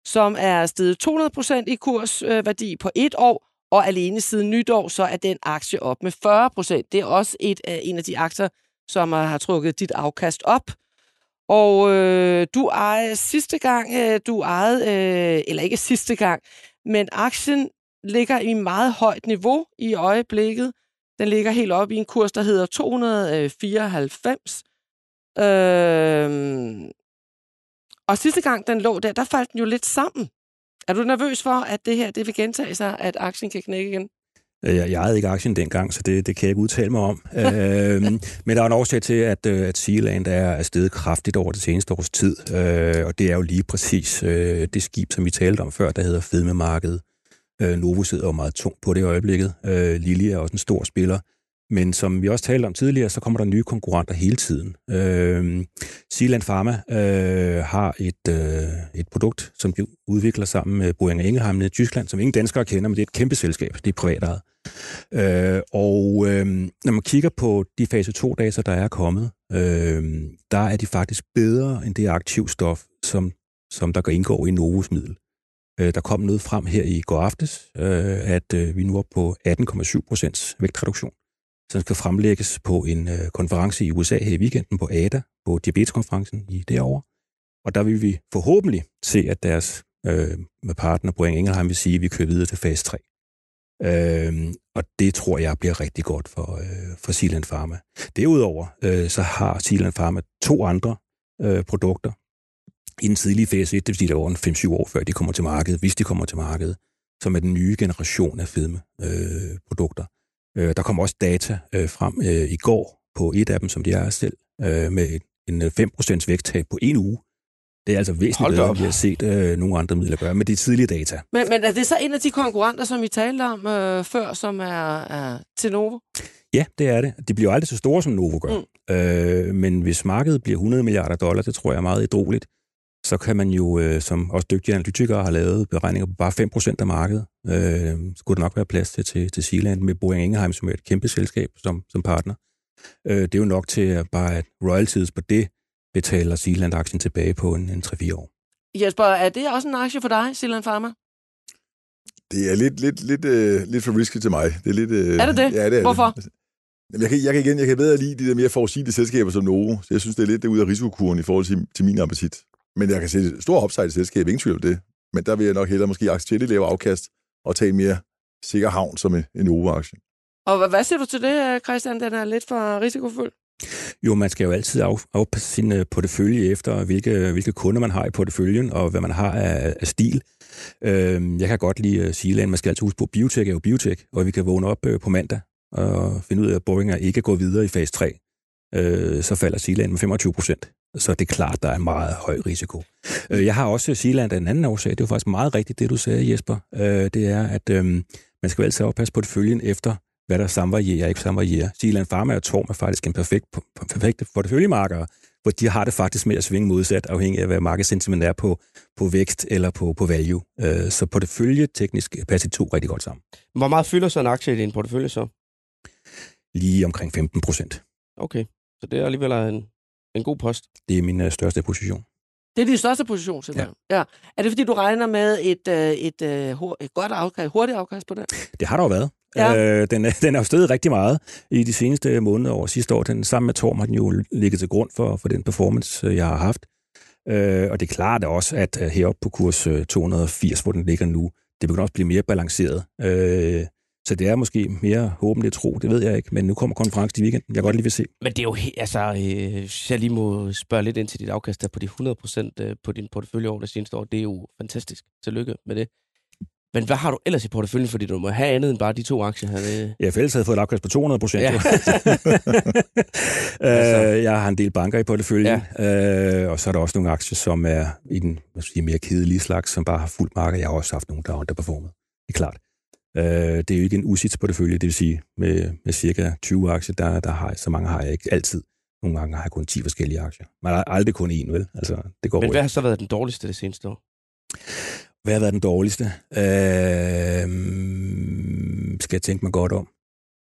som er steget 200% i kursværdi øh, på et år, og alene siden nytår, så er den aktie op med 40 procent. Det er også et af, en af de aktier, som har trukket dit afkast op. Og øh, du ejede sidste gang, øh, du ejede, øh, eller ikke sidste gang, men aktien ligger i meget højt niveau i øjeblikket. Den ligger helt op i en kurs, der hedder 294. Øh, og sidste gang den lå der, der faldt den jo lidt sammen. Er du nervøs for, at det her det vil gentage sig, at aktien kan knække igen? Øh, jeg, ejede ikke aktien dengang, så det, det kan jeg ikke udtale mig om. [laughs] øhm, men der er en årsag til, at, øh, at Sealand er steget kraftigt over det seneste års tid, øh, og det er jo lige præcis øh, det skib, som vi talte om før, der hedder Fedmemarkedet. Øh, Novo sidder jo meget tungt på det i øjeblikket. Øh, Lili er også en stor spiller. Men som vi også talte om tidligere, så kommer der nye konkurrenter hele tiden. Øh, Sealand Pharma øh, har et, øh, et produkt, som de udvikler sammen med Boehringer Ingelheim i Tyskland, som ingen danskere kender, men det er et kæmpe selskab. Det er privatejet. Øh, og øh, når man kigger på de fase 2-data, der er kommet, øh, der er de faktisk bedre end det aktivstof, som, som der går indgår i Novos middel. Øh, der kom noget frem her i går aftes, øh, at øh, vi nu er på 18,7 procents vægtreduktion som skal fremlægges på en øh, konference i USA her i weekenden på ADA, på diabeteskonferencen i derovre. Og der vil vi forhåbentlig se, at deres øh, med partner Boeing Ingelheim vil sige, at vi kører videre til fase 3. Øh, og det tror jeg bliver rigtig godt for, øh, for Sealand Pharma. Derudover øh, så har Sealand Pharma to andre øh, produkter i den tidlige fase 1, det vil sige, der var 5-7 år før de kommer til markedet, hvis de kommer til markedet, som er den nye generation af fedme øh, produkter. Øh, der kom også data øh, frem øh, i går på et af dem, som de er selv, øh, med en 5% øh, vægttab på en uge. Det er altså væsentligt bedre, end vi har set øh, nogle andre midler gøre med de tidlige data. Men, men er det så en af de konkurrenter, som vi talte om øh, før, som er, er til Novo? Ja, det er det. De bliver jo aldrig så store, som Novo gør. Mm. Øh, men hvis markedet bliver 100 milliarder dollar, det tror jeg er meget idroligt, så kan man jo, øh, som også dygtige analytikere har lavet beregninger på bare 5% af markedet, øh, skulle der nok være plads til, til, til Sealand med Boeing Ingeheim, som er et kæmpe selskab som, som partner. Øh, det er jo nok til at bare, at royalties på det betaler Sealand-aktien tilbage på en, en 3-4 år. Jesper, er det også en aktie for dig, Sealand Pharma? Det er lidt, lidt, lidt, uh, lidt for risky til mig. Det er, lidt, uh, er det det? Ja, det er Hvorfor? Det. Jeg kan, jeg kan igen, jeg kan bedre lide de der mere forudsigelige selskaber som Novo. Så jeg synes, det er lidt ud af risikokuren i forhold til, til min appetit. Men jeg kan se stor upside i selskabet, ingen tvivl om det. Men der vil jeg nok hellere måske acceptere det lave afkast og tage en mere sikker havn som en, en aktie Og hvad siger du til det, Christian? Den er lidt for risikofuld. Jo, man skal jo altid af, afpasse sin øh, portefølje efter, hvilke, hvilke kunder man har i porteføljen, og hvad man har af, af stil. Øh, jeg kan godt lide at sige, at man skal altid huske på, at biotek er jo biotek, og vi kan vågne op øh, på mandag og finde ud af, at Boeing ikke går videre i fase 3. Øh, så falder Sealand med 25 procent. Så det er klart, der er en meget høj risiko. Øh, Jeg har også Sealand af en anden årsag. Det var faktisk meget rigtigt, det du sagde, Jesper. Øh, Det er, at øhm, man skal jo altid oppasse på følgen efter, hvad der samvarierer og ikke samvarierer. Sealand Pharma og Torm er faktisk en perfekt, perfekte porteføljemarkere, hvor de har det faktisk med at svinge modsat, afhængig af, hvad markedssentiment er på, på vækst eller på, på value. Øh, Så porteføljeteknisk passer de to rigtig godt sammen. Hvor meget fylder så en aktie i din portefølje så? Lige omkring 15 procent. Okay, så det er alligevel en, en god post. Det er min øh, største position. Det er din største position, simpelthen. Ja. ja. Er det, fordi du regner med et, øh, et, øh, hur- et godt afkast, hurtigt afkast på den? Det har der jo været. Ja. Øh, den, er- den er jo steget rigtig meget i de seneste måneder og sidste år. Den sammen med Torm har den jo ligget til grund for, for den performance, øh, jeg har haft. Øh, og det er klart også, at øh, heroppe på kurs øh, 280, hvor den ligger nu, det begynder også at blive mere balanceret. Øh, så det er måske mere håbende tro, det ved jeg ikke. Men nu kommer konferencen i weekenden. Jeg kan godt lige vil se. Men det er jo, altså, øh, jeg lige må spørge lidt ind til dit afkast der på de 100% øh, på din portefølje over det seneste år, det er jo fantastisk. Tillykke med det. Men hvad har du ellers i porteføljen, fordi du må have andet end bare de to aktier her? Det... Jeg ellers havde fået et afkast på 200 procent. Ja. [laughs] øh, jeg har en del banker i porteføljen, ja. øh, og så er der også nogle aktier, som er i den jeg sige, mere kedelige slags, som bare har fuldt marked. Jeg har også haft nogle, der har underperformet. Det er klart. Øh, det er jo ikke en usits portefølje, det vil sige, med, med cirka 20 aktier, der, der har, så mange har jeg ikke altid. Nogle gange har jeg kun 10 forskellige aktier. Man har aldrig kun én, vel? Altså, det går Men hvad har så været den dårligste det seneste år? Hvad har været den dårligste? Øh, skal jeg tænke mig godt om.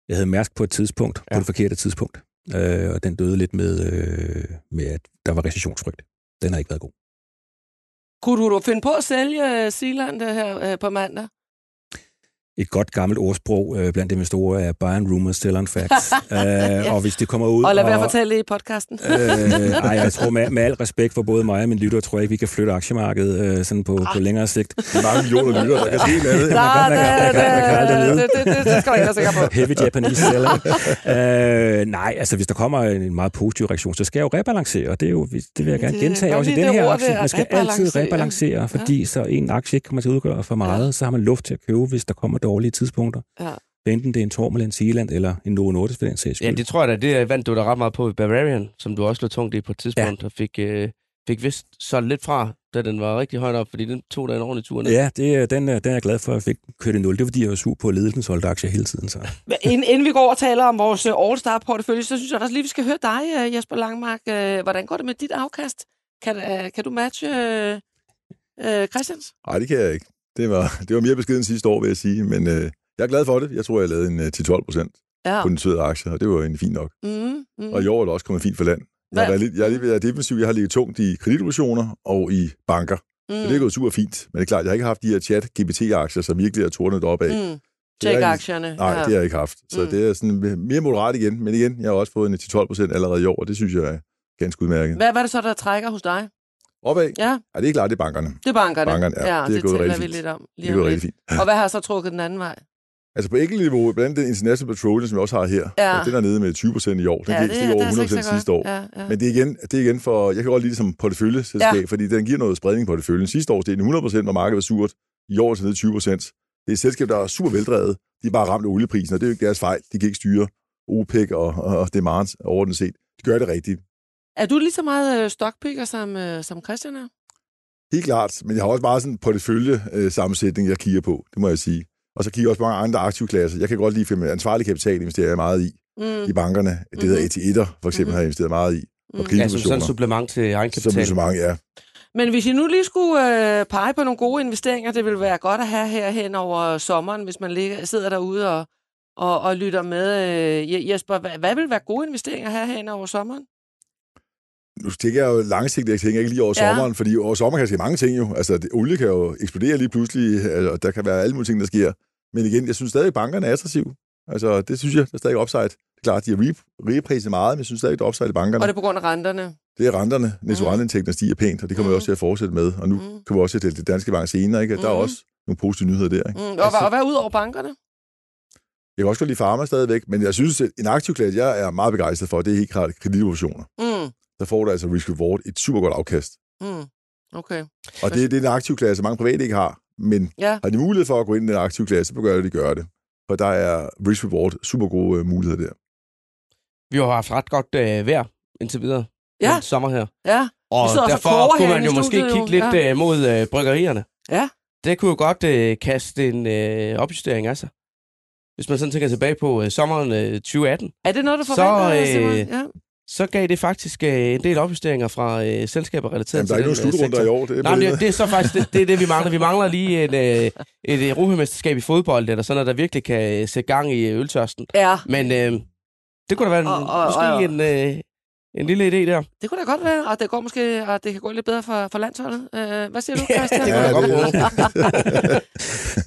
Jeg havde Mærsk på et tidspunkt, ja. På det forkerte tidspunkt, øh, og den døde lidt med, øh, med, at der var recessionsfrygt. Den har ikke været god. Kunne du finde på at sælge øh, Sealand øh, her øh, på mandag? Et godt gammelt ordsprog øh, blandt investorer er buy on rumors, sell on facts. [laughs] øh, og hvis det kommer ud... Og lad være at fortælle det i podcasten. øh, ej, jeg tror med, med al respekt for både mig og min lytter, tror jeg ikke, vi kan flytte aktiemarkedet øh, sådan på, på længere sigt. [laughs] Det er mange millioner lytter, der kan se [laughs] noget man kan- man kan- man kan aldrig vide. det, det, det, det skal du ikke være sikker på. Heavy Japanese seller. øh, nej, altså hvis der kommer en meget positiv reaktion, så skal jeg jo rebalancere, og det, er jo, det vil jeg gerne gentage også i den det her aktie. Man skal altid rebalancere. rebalancere, fordi så en aktie ikke kommer til at udgøre for meget, så har man luft til at købe, hvis der kommer dårlige tidspunkter. Ja. Enten det er en Torm eller en Sealand, eller en Novo Nordisk for den sags Ja, det tror jeg da, det vandt du da ret meget på i Bavarian, som du også lå tungt i på et tidspunkt, ja. og fik, øh, fik vist så lidt fra, da den var rigtig højt op, fordi den tog da en ordentlig tur ned. Ja, det, er- den, den er jeg glad for, at jeg fik kørt i nul. Det er, fordi jeg var sur på, at ledelsen solgte aktier hele tiden. Så. [laughs] Men Inden, inden vi går og taler om vores øh, All-Star-portefølje, så synes jeg også lige, vi skal høre dig, øh, Jesper Langmark. Øh, Hvordan går det med dit afkast? Kan, kan du matche øh, Christians? Nej, det kan jeg ikke. Det var, det var mere beskeden sidste år, vil jeg sige. Men øh, jeg er glad for det. Jeg tror, jeg lavede en øh, 10-12 procent Ja. på den søde aktie, og det var egentlig fint nok. Mm, mm. Og i år er det også kommet fint for land. Jeg, har været lidt, jeg er defensiv. Jeg har ligget tungt i kreditobligationer og i banker. Mm. Og det er gået super fint. Men det er klart, jeg har ikke haft de her chat-GPT-aktier, som virkelig er tordnet op af. Mm. mm. Det er Check-aktierne. Nej, ja. det har jeg ikke haft. Så mm. det er sådan mere moderat igen. Men igen, jeg har også fået en 10-12 procent allerede i år, og det synes jeg er ganske udmærket. Hvad, hvad er det så, der trækker hos dig? Opad? Ja, Ja, det er klart, det er bankerne. det er bankerne. Bankerne, ja. Det er det gået taler rigtig vi lidt om. Det Lige er gået lidt. rigtig fint. Og hvad har så trukket den anden vej? Altså på enkelt niveau, blandt andet International Petroleum, som vi også har her, Ja. ja. den er nede med 20 procent i år. Den ja, ja, steg over altså 100 ikke så procent sidste år. Ja, ja. Men det er, igen, det er igen for, jeg kan godt lide det som porteføljeselskab, Ja. ja. fordi den giver noget spredning på porteføljen. Sidste år steg den 100 procent, hvor markedet var surt. I år er det nede 20 procent. Det er et selskab, der er super veldrevet. De er bare ramt af olieprisen, og det er jo ikke deres fejl. De kan ikke styre OPEC og, og, og demand overordnet set. De gør det rigtigt. Er du lige så meget øh, stockpicker, som, øh, som Christian er? Helt klart, men jeg har også bare sådan en portefølje-sammensætning, jeg kigger på, det må jeg sige. Og så kigger jeg også på mange andre aktivklasser. Jeg kan godt lide at finde ansvarlig kapital, investerer jeg meget i. Mm. I bankerne, det hedder ET1'er, for eksempel, Mhm. har jeg investeret meget i. Og Mm. Ja, som sådan et supplement til egenkapital. så mange, ja. Men hvis I nu lige skulle øh, pege på nogle gode investeringer, det ville være godt at have her hen over sommeren, hvis man ligger, sidder derude og, og, og lytter med. Øh, Je- Jesper, hvad, hvad vil være gode investeringer her hen over sommeren? Nu tænker jeg jo langsigtet, jeg tænker ikke lige over Ja. sommeren, fordi over sommeren kan der ske mange ting jo. Altså, det, olie kan jo eksplodere lige pludselig, altså, og der kan være alle mulige ting, der sker. Men igen, jeg synes stadig, at bankerne er attraktive. Altså, det synes jeg, der er stadig upside. Det er klart, de har re- repriset meget, men jeg synes stadig, der er upside i bankerne. Og det er på grund af renterne. Det er renterne, netto-renteindtægterne stiger pænt, og det kommer Mm. vi også til at fortsætte med. Og nu Mm. kommer vi også til det danske bank senere, ikke? Der er Mhm. også nogle positive nyheder der, ikke? Mm. Og, hvad- og hvad ud over bankerne? Jeg kan også godt lide Pharma stadigvæk, men jeg synes, at en aktiv klasse, jeg er meget begejstret for, det er helt klart kreditobligationer. Mm. Der får du altså risk reward et super godt afkast. Mm. Okay. Og det, det er en aktiv klasse, mange private ikke har, men Ja. har de mulighed for at gå ind i den aktive klasse, så bør de gøre det. For der er risk reward super gode øh, muligheder der. Vi har haft ret godt øh, vejr indtil videre. Ja. den sommer her. Ja. Og derfor kunne man jo måske studiet, kigge jo. lidt Ja. øh, mod øh, bryggerierne. Ja. Det kunne jo godt øh, kaste en øh, opjustering af sig. Hvis man sådan tænker tilbage på øh, sommeren øh, 2018, Er det noget, du Så, forventer, øh, Simon? Ja. Så gav det faktisk øh, en del opjusteringer fra øh, selskaber relateret Jamen, der er ikke nogen øh, slutrunder i år. Det er Nej, men det, det er så faktisk det, det, er det, vi mangler. Vi mangler lige en, øh, et europamesterskab i fodbold, eller sådan noget, der virkelig kan øh, sætte gang i øltørsten. ja. Men øh, det kunne da være en, Og- og- måske og- en, øh, en lille idé der. Det kunne da godt være, og det går måske, og det kan gå lidt bedre for, for landsholdet. Øh, hvad siger du, Ja, Christian? det kunne Ja, da godt bruge.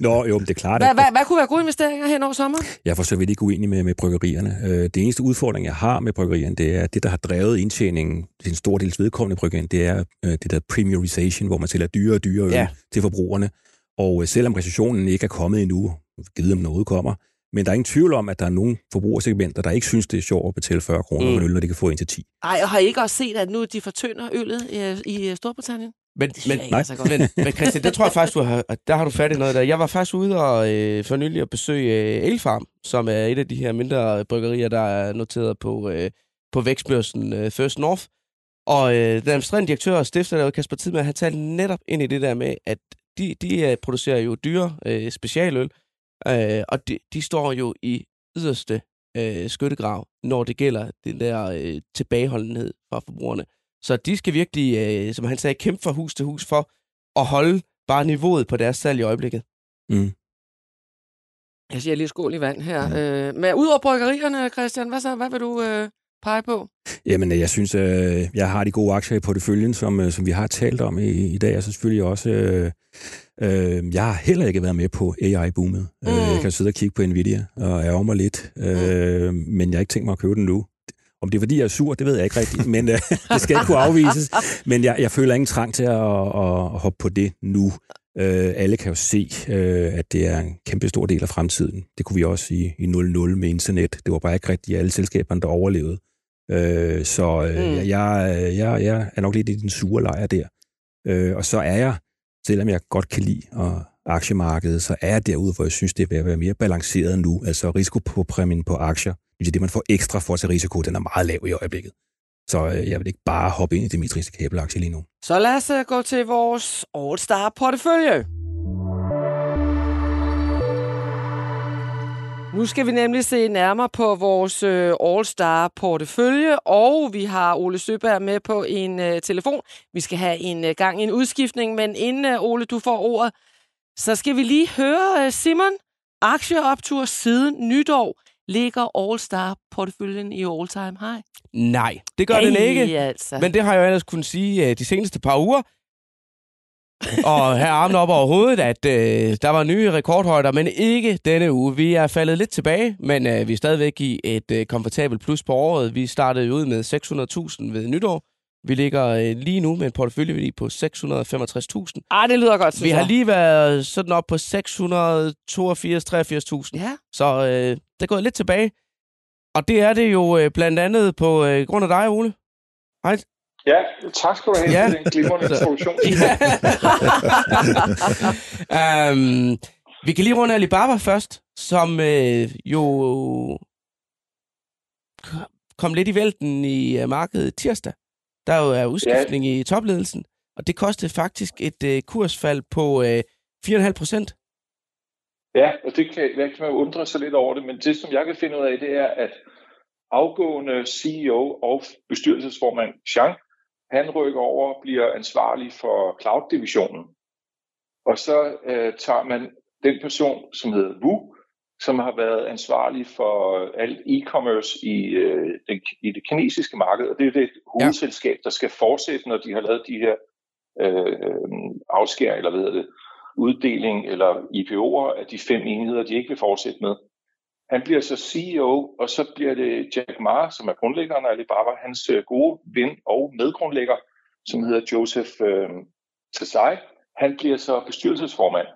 [laughs] Nå, jo, men det er klart, Hvad, hvad, hvad kunne være gode investeringer hen over sommeren? jeg er for så vidt ikke uenig med, med bryggerierne. Øh, Det eneste udfordring, jeg har med bryggerierne, det er, at det, der har drevet indtjeningen til en stor dels vedkommende bryggerierne, det er øh, det der premierization, hvor man sælger dyre og dyre øl Ja. til forbrugerne. Og øh, selvom recessionen ikke er kommet endnu, givet om noget kommer, men der er ingen tvivl om, at der er nogle forbrugersegmenter, der ikke synes, det er sjovt at betale 40 kroner Mm. for en øl, når de kan få en til 10. Ej, og har I ikke også set, at nu de fortynder øllet i, i Storbritannien? Men, men, nej. altså men, men Christian, det tror jeg faktisk, du har, der har du fat i noget der. Jeg var faktisk ude og øh, for nylig at besøge øh, Elfarm, som er et af de her mindre bryggerier, der er noteret på, øh, på vækstbørsen øh, First North. Og øh, den administrerende direktør og stifter der, Kasper Tidmann, han talte netop ind i det der med, at de, de øh, producerer jo dyre øh, specialøl, øh, og de, de står jo i yderste øh, skyttegrav, når det gælder den der øh, tilbageholdenhed fra forbrugerne. Så de skal virkelig, øh, som han sagde, kæmpe fra hus til hus for at holde bare niveauet på deres salg i øjeblikket. Mm. Jeg siger lige skål i vand her. Øh, men udover bryggerierne, Christian, hvad, så, hvad vil du øh, pege på? Jamen, jeg synes, øh, jeg har de gode aktier i porteføljen, som, øh, som vi har talt om i, i dag, og så selvfølgelig også... Øh, øh, jeg har heller ikke været med på AI-boomet. Mm. Mm. Øh, jeg kan sidde og kigge på Nvidia og ærger mig lidt, øh, men jeg har ikke tænkt mig at købe den nu. Om det er, fordi jeg er sur, det ved jeg ikke rigtigt, men øh, [laughs] det skal ikke kunne afvises. Men jeg, jeg føler ingen trang til at, at, at hoppe på det nu. Øh, alle kan jo se, øh, at det er en kæmpe stor del af fremtiden. Det kunne vi også i, i 00 med internet. Det var bare ikke rigtigt alle selskaberne, der overlevede. Øh, så øh, Mm. jeg, jeg, jeg, er nok lidt i den sure lejr der. Øh, og så er jeg, selvom jeg godt kan lide og aktiemarkedet, så er jeg derude, hvor jeg synes, det er ved at være mere balanceret nu. Altså risiko på præmien på aktier, det er det, man får ekstra for til risiko, den er meget lav i øjeblikket. Så øh, jeg vil ikke bare hoppe ind i Dimitris kabelaktie lige nu. Så lad os øh, gå til vores All-Star-portefølje. Nu skal vi nemlig se nærmere på vores øh, All-Star-portefølje, og vi har Ole Søberg med på en øh, telefon. Vi skal have en øh, gang i en udskiftning, men inden øh, Ole, du får ordet, så skal vi lige høre øh, Simon. Aktieoptur siden nytår ligger All-Star-porteføljen i all-time high. Nej, det gør den ikke. Altså. Men det har jeg jo ellers kunnet sige de seneste par uger. Og her armen op over hovedet, at øh, der var nye rekordhøjder, men ikke denne uge. Vi er faldet lidt tilbage, men øh, vi er stadigvæk i et øh, komfortabelt plus på året. Vi startede ud med 600.000 ved nytår. Vi ligger øh, lige nu med en porteføljeværdi på 665.000. Ej, det lyder godt, synes Vi har lige været sådan op på 682-83.000. Ja. Så øh, det er gået lidt tilbage. Og det er det jo øh, blandt andet på øh, grund af dig, Ole. Hej. Ja, tak skal du have Ja. [laughs] for den glimrende introduktion. [laughs] um, vi kan lige runde Alibaba først, som øh, jo kom lidt i vælten i øh, markedet tirsdag. Der jo er udskiftning ja. i topledelsen, og det kostede faktisk et øh, kursfald på øh, 4,5 procent. Ja, og det kan, der kan man undre sig lidt over det, men det, som jeg kan finde ud af, det er, at afgående CEO og bestyrelsesformand Chang, han rykker over og bliver ansvarlig for cloud-divisionen. Og så øh, tager man den person, som hedder Wu, som har været ansvarlig for alt e-commerce i, øh, den, i det kinesiske marked, og det er det hovedselskab, der skal fortsætte, når de har lavet de her øh, afskær, eller hvad hedder det, uddeling eller IPO'er af de fem enheder, de ikke vil fortsætte med. Han bliver så CEO, og så bliver det Jack Ma, som er grundlæggeren af Alibaba, hans øh, gode ven og medgrundlægger, som hedder Joseph øh, Tsai. Han bliver så bestyrelsesformand.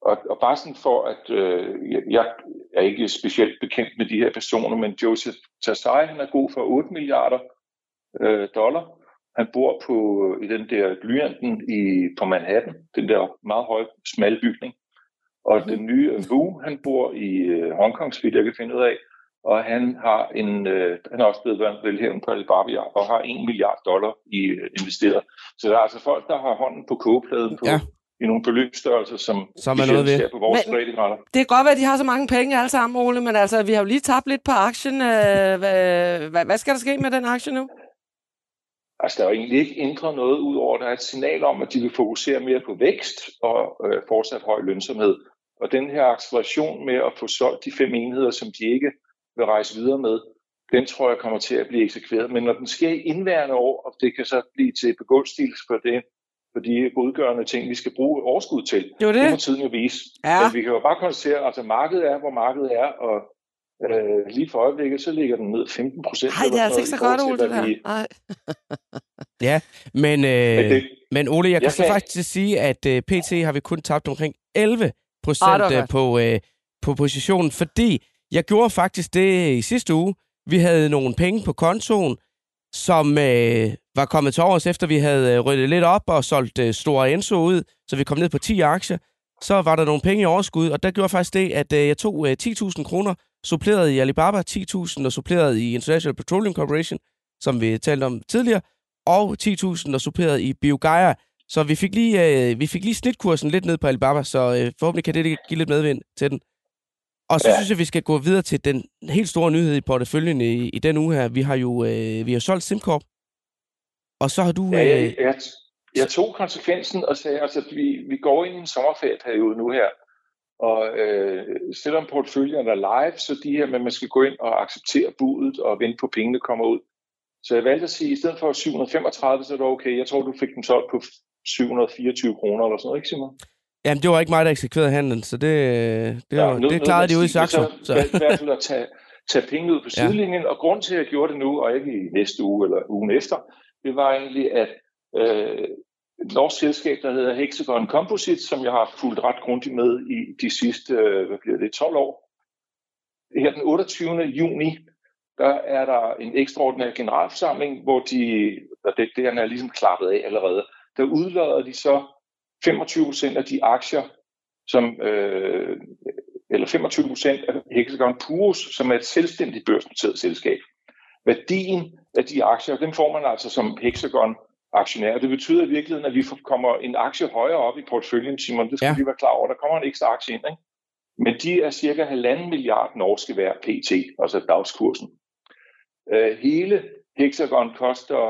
Og, og bare sådan for, at øh, jeg, jeg er ikke specielt bekendt med de her personer, men Joseph Tsai, han er god for 8 milliarder øh, dollar. Han bor på øh, i den der blyanten i, på Manhattan, den der meget høje, smalle bygning. Og den nye Wu, han bor i øh, Hongkong, så vidt jeg kan finde ud af, og han har en, øh, han er også blevet velhævn på Alibaba og har 1 milliard dollar i øh, investeret. Så der er altså folk, der har hånden på kogepladen på, Ja. i nogle beløbsstørrelser, som, Som er noget ved. ser på vores Men- ratingrater. Det kan godt være, at de har så mange penge alle sammen, Ole, men altså, vi har jo lige tabt lidt på aktien. Øh, hvad, hvad, hvad skal der ske med den aktie nu? Altså, der er jo egentlig ikke ændret noget ud over, der er et signal om, at de vil fokusere mere på vækst og øh, fortsat høj lønsomhed. Og den her acceleration med at få solgt de fem enheder, som de ikke vil rejse videre med, den tror jeg kommer til at blive eksekveret. Men når den sker i indværende år, og det kan så blive til begunstigelse for det, for de godgørende ting, vi skal bruge overskud til, Det var det må det. tiden jo vise. Ja. Men vi kan jo bare konstatere, at altså, markedet er, hvor markedet er, og øh, lige for øjeblikket, så ligger den ned 15 procent. Nej, det er altså ikke så godt, Ole, det der. Ja, men, øh, Men det, men Ole, jeg kan Jeg så kan- faktisk sige, at øh, PT har vi kun tabt omkring 11 Ah, procent øh, godt. på, øh, på positionen, fordi jeg gjorde faktisk det i sidste uge. Vi havde nogle penge på kontoen, som øh, var kommet til overs, efter vi havde øh, ryddet lidt op og solgt øh, Store Enso ud, så vi kom ned på 10 aktier. Så var der nogle penge i overskud, og der gjorde faktisk det, at øh, jeg tog øh, 10.000 kroner, suppleret i Alibaba 10.000 og suppleret i International Petroleum Corporation, som vi talte om tidligere, og 10.000 og suppleret i Biogaia. Så vi fik lige, øh, vi fik lige snitkursen lidt ned på Alibaba, så øh, forhåbentlig kan det give lidt medvind til den. Og så ja. Synes jeg, vi skal gå videre til den helt store nyhed i porteføljen i, i den uge her. Vi har jo øh, vi har solgt SimCorp, og så har du... Ja, Øh, jeg, jeg, jeg tog konsekvensen og sagde, altså vi, vi går ind i en sommerferieperiode nu her, og øh, selvom porteføljen er live, så de her, men man skal gå ind og acceptere budet og vente på, pengene kommer ud. Så jeg valgte at sige, at i stedet for 735, så er det okay. Jeg tror, du fik dem solgt på 724 kroner eller sådan noget, ikke Simon? jamen, det var ikke mig, der eksekverede handlen, så det, det, var, nu- det klarede de ude i Saxo. Så jeg i hvert fald at tage, tage penge ud på Ja. sidelinjen, og grund til, at jeg gjorde det nu, og ikke i næste uge eller ugen efter, det var egentlig, at øh, et norsk selskab, der hedder Hexagon Composite, som jeg har fulgt ret grundigt med i de sidste, øh, hvad bliver det, 12 år. Her den 28. juni, der er der en ekstraordinær generalforsamling, hvor de, og det, det er ligesom klappet af allerede, der udlader de så 25 procent af de aktier, som, øh, eller 25 procent af Hexagon Purus, som er et selvstændigt børsnoteret selskab. Værdien af de aktier, dem får man altså som Hexagon aktionær. Det betyder i virkeligheden, at vi kommer en aktie højere op i porteføljen, Simon. Det skal Ja. vi være klar over. Der kommer en ekstra aktie ind, ikke? Men de er cirka halvanden milliard norske hver pt, altså dagskursen. Øh, hele Hexagon koster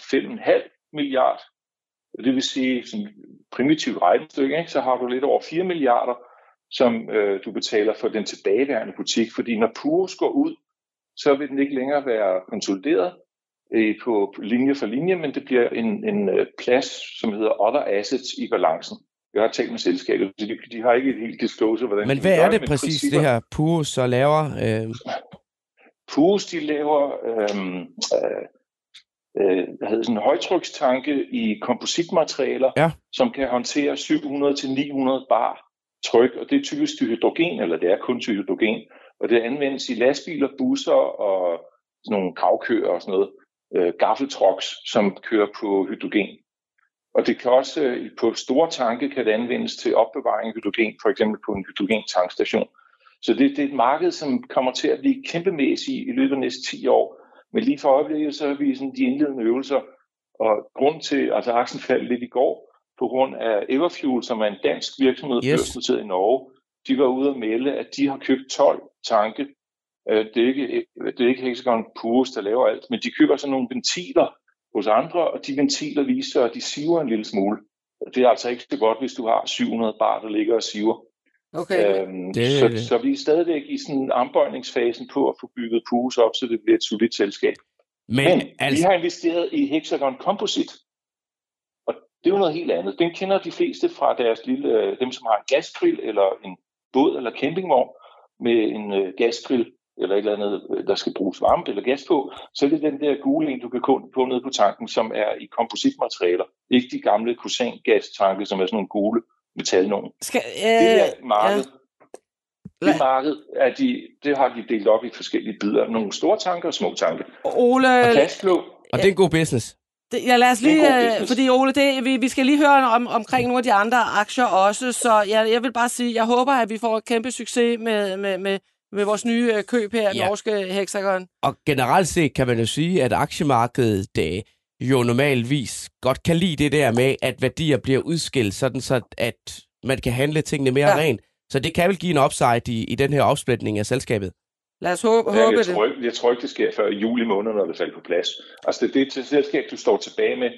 5,5 milliard. Det vil sige, sådan primitivt regnestykke, ikke? så har du lidt over 4 milliarder, som øh, du betaler for den tilbageværende butik. Fordi når Purus går ud, så vil den ikke længere være konsolideret øh, på linje for linje, men det bliver en, en øh, plads, som hedder Other Assets i balancen. Jeg har talt med selskabet, så de, de har ikke et helt disclosure, hvordan Men de hvad gør er det præcis, det her Purus så laver? Øh, Purus, de laver øhm, øh, øh, hvad hedder sådan, en højtrykstanke i kompositmaterialer, Ja. som kan håndtere 700-900 bar tryk, og det er typisk til hydrogen, eller det er kun til hydrogen, og det anvendes i lastbiler, busser og sådan nogle gravkøer og sådan noget, øh, gaffeltrucks, som kører på hydrogen. Og det kan også øh, på store tanke kan det anvendes til opbevaring af hydrogen, for eksempel på en hydrogen-tankstation. Så det, det er et marked, som kommer til at blive kæmpemæssigt i løbet af næste 10 år. Men lige for øjeblikket, så er vi sådan de indledende øvelser. Og grund til, altså aktien faldt lidt i går, på grund af Everfuel, som er en dansk virksomhed, Yes. børsnoteret i Norge. De var ude at melde, at de har købt 12 tanke. Øh, Det er ikke, det er ikke Hexagon Purus, der laver alt, men de køber sådan nogle ventiler hos andre, og de ventiler viser, at de siver en lille smule. Det er altså ikke så godt, hvis du har 700 bar, der ligger og siver. Okay. Øhm, Det- så, så vi er stadigvæk i sådan armbøjningsfasen på at få bygget Purus op, så det bliver et solidt selskab. men, Men altså, vi har investeret i Hexagon Composite, og det er jo noget helt andet. Den kender de fleste fra deres lille, øh, dem som har en gasgrill eller en båd eller campingvogn med en øh, gasgrill eller et eller andet, øh, der skal bruges varme eller gas på, så er det den der gule en, du kan gå på ned på tanken, som er i kompositmaterialer. Ikke de gamle kusangas-tanke, som er sådan nogle gule metalnogen. Skal, Det her øh, marked, Lad- det marked, er de, det har de delt op i forskellige bidder. Nogle store tanker og små tanker. Ole, Og cashflow, og det er en god business. Det, ja, lad os er lige, god øh, business. fordi Ole, det, vi, vi skal lige høre om, omkring nogle af de andre aktier også, så jeg, jeg vil bare sige, jeg håber, at vi får et kæmpe succes med, med, med, med vores nye øh, køb her, Ja. norske Hexagon. Og generelt set kan man jo sige, at aktiemarkedet det jo normalvis godt kan lide det der med, at værdier bliver udskilt, sådan så at man kan handle tingene mere Ja. rent. Så det kan vel give en upside i, i den her opsplitning af selskabet. Lad os håbe, Ja, håbe jeg, det. tror, ikke- jeg tror ikke, det sker før i juli måned, når det falder på plads. Altså det, det til selskab, du står tilbage med,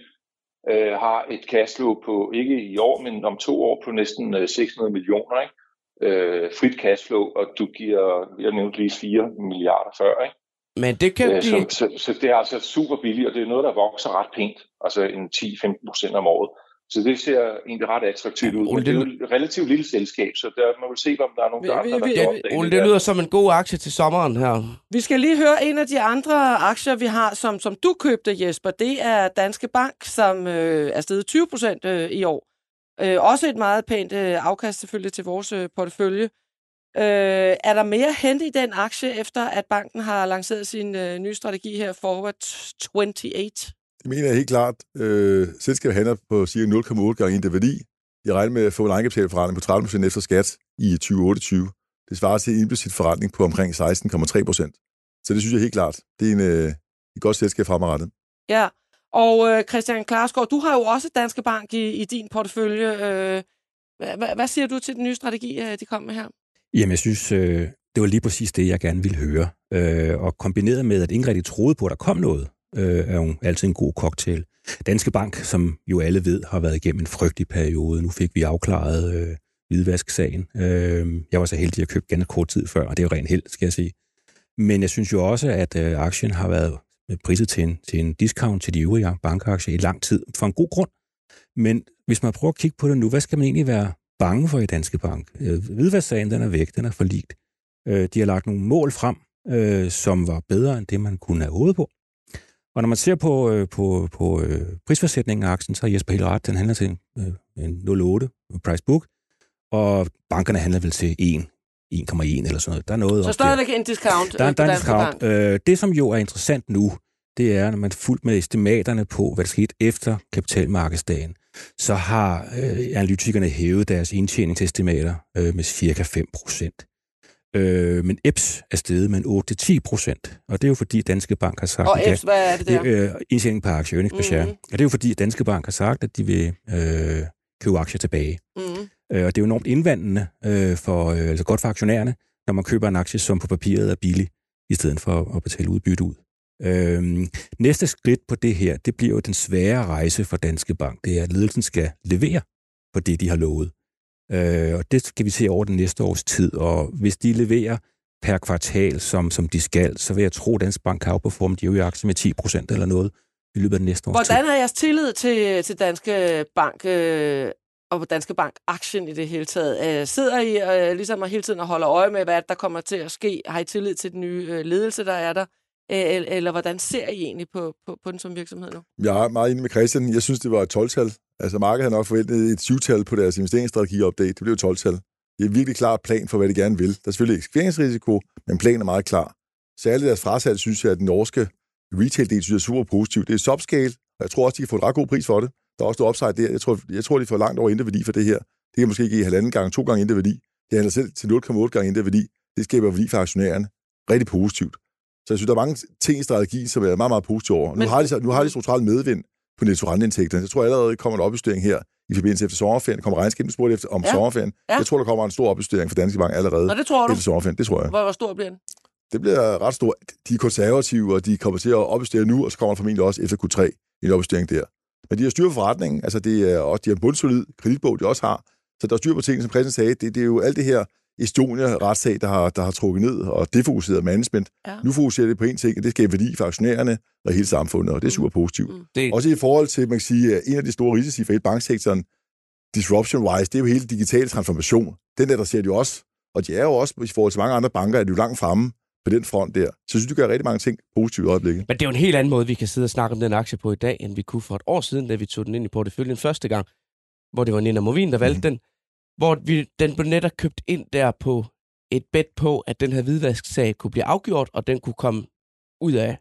øh, har et cashflow på, ikke i år, men om to år på næsten øh, 600 millioner. Ikke? Øh, frit cashflow, og du giver, jeg nævnte lige 4 milliarder før. Ikke? Men det kan Øh, blive... så, så, så det er altså super billigt, og det er noget, der vokser ret pænt, altså en 10-15 procent om året. Så det ser egentlig ret attraktivt ud. Ole, det er jo et relativt lille selskab, så der, man vil se, om der er nogle Vi- andre, vi- der vi- kan vi- Ole, det det der. lyder som en god aktie til sommeren her. Vi skal lige høre en af de andre aktier, vi har, som, som du købte, Jesper. Det er Danske Bank, som øh, er steget 20 procent øh, i år. Øh, også et meget pænt øh, afkast selvfølgelig til vores øh, portefølje. Øh, er der mere hente i den aktie, efter at banken har lanceret sin øh, nye strategi her, Forward 28? Det mener jeg helt klart. Øh, selskabet handler på cirka 0,8 gange indre værdi. Jeg regner med at få en egenkapitalforretning på 30 procent efter skat i 2028. Det svarer til en implicit forretning på omkring 16,3 procent. Så det synes jeg helt klart. Det er en, øh, et godt selskab fremadrettet. Ja, og øh, Christian Klarsgaard, du har jo også Danske Bank i, i din portefølje. Øh, hvad, hvad- hvad siger du til den nye strategi, øh, de kom med her? Jamen, jeg synes, øh, det var lige præcis det, jeg gerne ville høre. Øh, og kombineret med, at ingen rigtig troede på, at der kom noget, øh, er jo altid en god cocktail. Danske Bank, som jo alle ved, har været igennem en frygtelig periode. Nu fik vi afklaret øh, hvidvasksagen. Øh, jeg var så heldig at købe ganske kort tid før, og det er jo ren held, skal jeg sige. Men jeg synes jo også, at øh, aktien har været priset til en, til en discount til de øvrige bankaktier i lang tid, for en god grund. Men hvis man prøver at kigge på det nu, hvad skal man egentlig være bange for i Danske Bank? Øh, Hvidvasksagen, den er væk, den er forligt. Øh, de har lagt nogle mål frem, øh, som var bedre end det, man kunne have håbet på. Og når man ser på, på, på prisforsætningen af aktien, så har Jesper helt ret. Den handler til en 0,8 price book, og bankerne handler vel til 1, 1,1 eller sådan noget. Der er noget Så op der. stadigvæk en discount Der, er- der er en discount. Øh, det, som jo er interessant nu, det er, når man fuldt med estimaterne på, hvad der skete efter kapitalmarkedsdagen, så har øh, analytikerne hævet deres indtjeningsestimater øh, med cirka 5 procent. Øh, men EPS er steget med en 8-10 procent, og det er jo fordi Danske Bank har sagt... Og EPS, hvad er det der? er øh, indtjening per aktie, earnings per share. Mhm. Og det er jo fordi Danske Bank har sagt, at de vil øh, købe aktier tilbage. Mm. Øh, og det er jo enormt indvandrende øh, for, øh, altså godt for aktionærerne, når man køber en aktie, som på papiret er billig, i stedet for at betale udbytte ud. Øhm, næste skridt på det her, det bliver jo den svære rejse for Danske Bank. Det er, at ledelsen skal levere på det, de har lovet. Øh, og det skal vi se over den næste års tid. Og hvis de leverer per kvartal, som, som de skal, så vil jeg tro, at Danske Bank har outperforme de øvrige aktier med 10 procent eller noget i løbet af den næste års tid. Hvordan er jeres tillid til, til Danske Bank øh, og på Danske Bank-aktien i det hele taget? Øh, sidder I øh, ligesom hele tiden og holder øje med, hvad der kommer til at ske? Har I tillid til den nye øh, ledelse, der er der? Eller, eller hvordan ser I egentlig på, på, på den som virksomhed nu? Jeg er meget enig med Christian. Jeg synes, det var et 12-tal. Altså, markedet havde nok forventet et 7-tal på deres investeringsstrategi-update. Det blev et 12-tal. Det er en virkelig klar plan for, hvad de gerne vil. Der er selvfølgelig eksekveringsrisiko, men planen er meget klar. Særligt deres frasalg, synes jeg, at den norske retail-del synes jeg er super positiv. Det er subscale, og jeg tror også, de kan få en ret god pris for det. Der er også noget upside der. Jeg tror, jeg tror de får langt over indre værdi for det her. Det kan måske give halvanden gang, to gange indre værdi. Det handler selv til 0,8 gange indre værdi. Det skaber værdi for aktionærerne. Rigtig positivt. Så jeg synes, der er mange ting i strategien, som er meget, meget positive over. Nu Men- har de, så- nu har de strukturelt medvind på netto-renteindtægterne. Jeg tror allerede kommer en opjustering her i forbindelse efter sommerferien. Kommer regnskabet spurgt efter om Ja. sommerferien. Ja. Jeg tror, der kommer en stor opjustering for Danske Bank allerede Nå, det tror du. efter sommerferien. Det tror jeg. Hvor, hvor stor bliver den? Det bliver ret stort. De er konservative, og de kommer til at opjustere nu, og så kommer der formentlig også efter Q3 en opjustering der. Men de har styr på forretningen. Altså, det er, og de har en bundsolid kreditbog, de også har. Så der er styr på tingene, som Christian sagde. Det, det er jo alt det her Estonia-retssag, der har, der har trukket ned og defokuseret management. Ja. Nu fokuserer det på en ting, og det skaber værdi for aktionærerne og hele samfundet, og det er super positivt. Mm. Det, Også i forhold til, man kan sige, at en af de store risici for hele banksektoren, disruption-wise, det er jo hele digitale transformation. Den adresserer de jo også, og de er jo også, i forhold til mange andre banker, er de jo langt fremme på den front der. Så jeg synes, de gør rigtig mange ting positivt i øjeblikket. Men det er jo en helt anden måde, vi kan sidde og snakke om den aktie på i dag, end vi kunne for et år siden, da vi tog den ind i porteføljen første gang, hvor det var Nina Movin, der valgte Mhm. den. Hvor vi, den blev netop købt ind der på et bet på, at den her hvidvasksag kunne blive afgjort, og den kunne komme ud af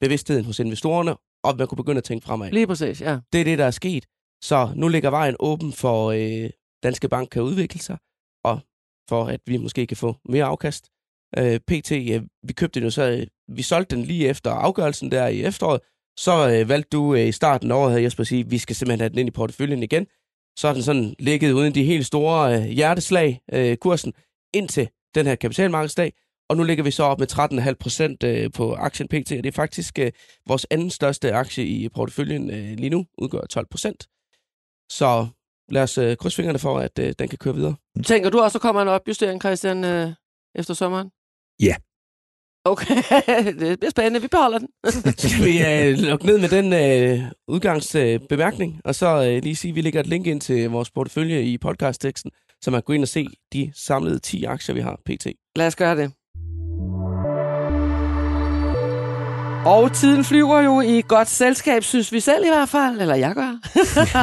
bevidstheden hos investorerne, og man kunne begynde at tænke fremad. Lige præcis, ja. Det er det, der er sket. Så nu ligger vejen åben for, øh, Danske Bank kan udvikle sig, og for at vi måske kan få mere afkast. øh, pt. Øh, vi købte den jo så, øh, vi solgte den lige efter afgørelsen der i efteråret. Så øh, valgte du øh, i starten af året, Jesper, at sige, at vi skal simpelthen have den ind i porteføljen igen. Så har den sådan ligget uden de helt store øh, hjerteslag, øh, kursen, indtil den her kapitalmarkedsdag. Og nu ligger vi så op med 13,5 procent øh, på aktien PT, og det er faktisk øh, vores anden største aktie i porteføljen øh, lige nu, udgør 12 procent. Så lad os øh, krydse fingrene for, at øh, den kan køre videre. Tænker du også, der kommer en opjustering, Christian, øh, efter sommeren? Ja. Okay, [laughs] det bliver spændende. Vi beholder den. [laughs] Skal vi øh, lukke ned med den øh, udgangsbemærkning, øh, og så øh, lige sige, at vi lægger et link ind til vores portefølje i podcastteksten, så man kan gå ind og se de samlede 10 aktier, vi har pt. Lad os gøre det. Og tiden flyver jo i godt selskab, synes vi selv i hvert fald, eller jeg gør.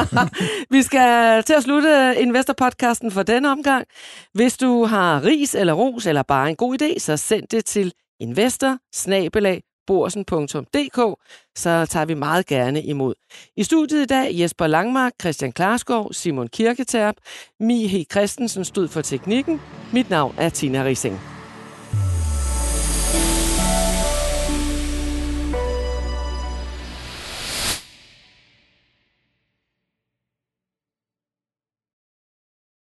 [laughs] vi skal til at slutte Investor-podcasten for denne omgang. Hvis du har ris eller ros eller bare en god idé, så send det til investor så tager vi meget gerne imod. I studiet i dag Jesper Langmark, Christian Klarskov, Simon Kirketerp, Mihe Christensen stod for teknikken. Mit navn er Tina Rising.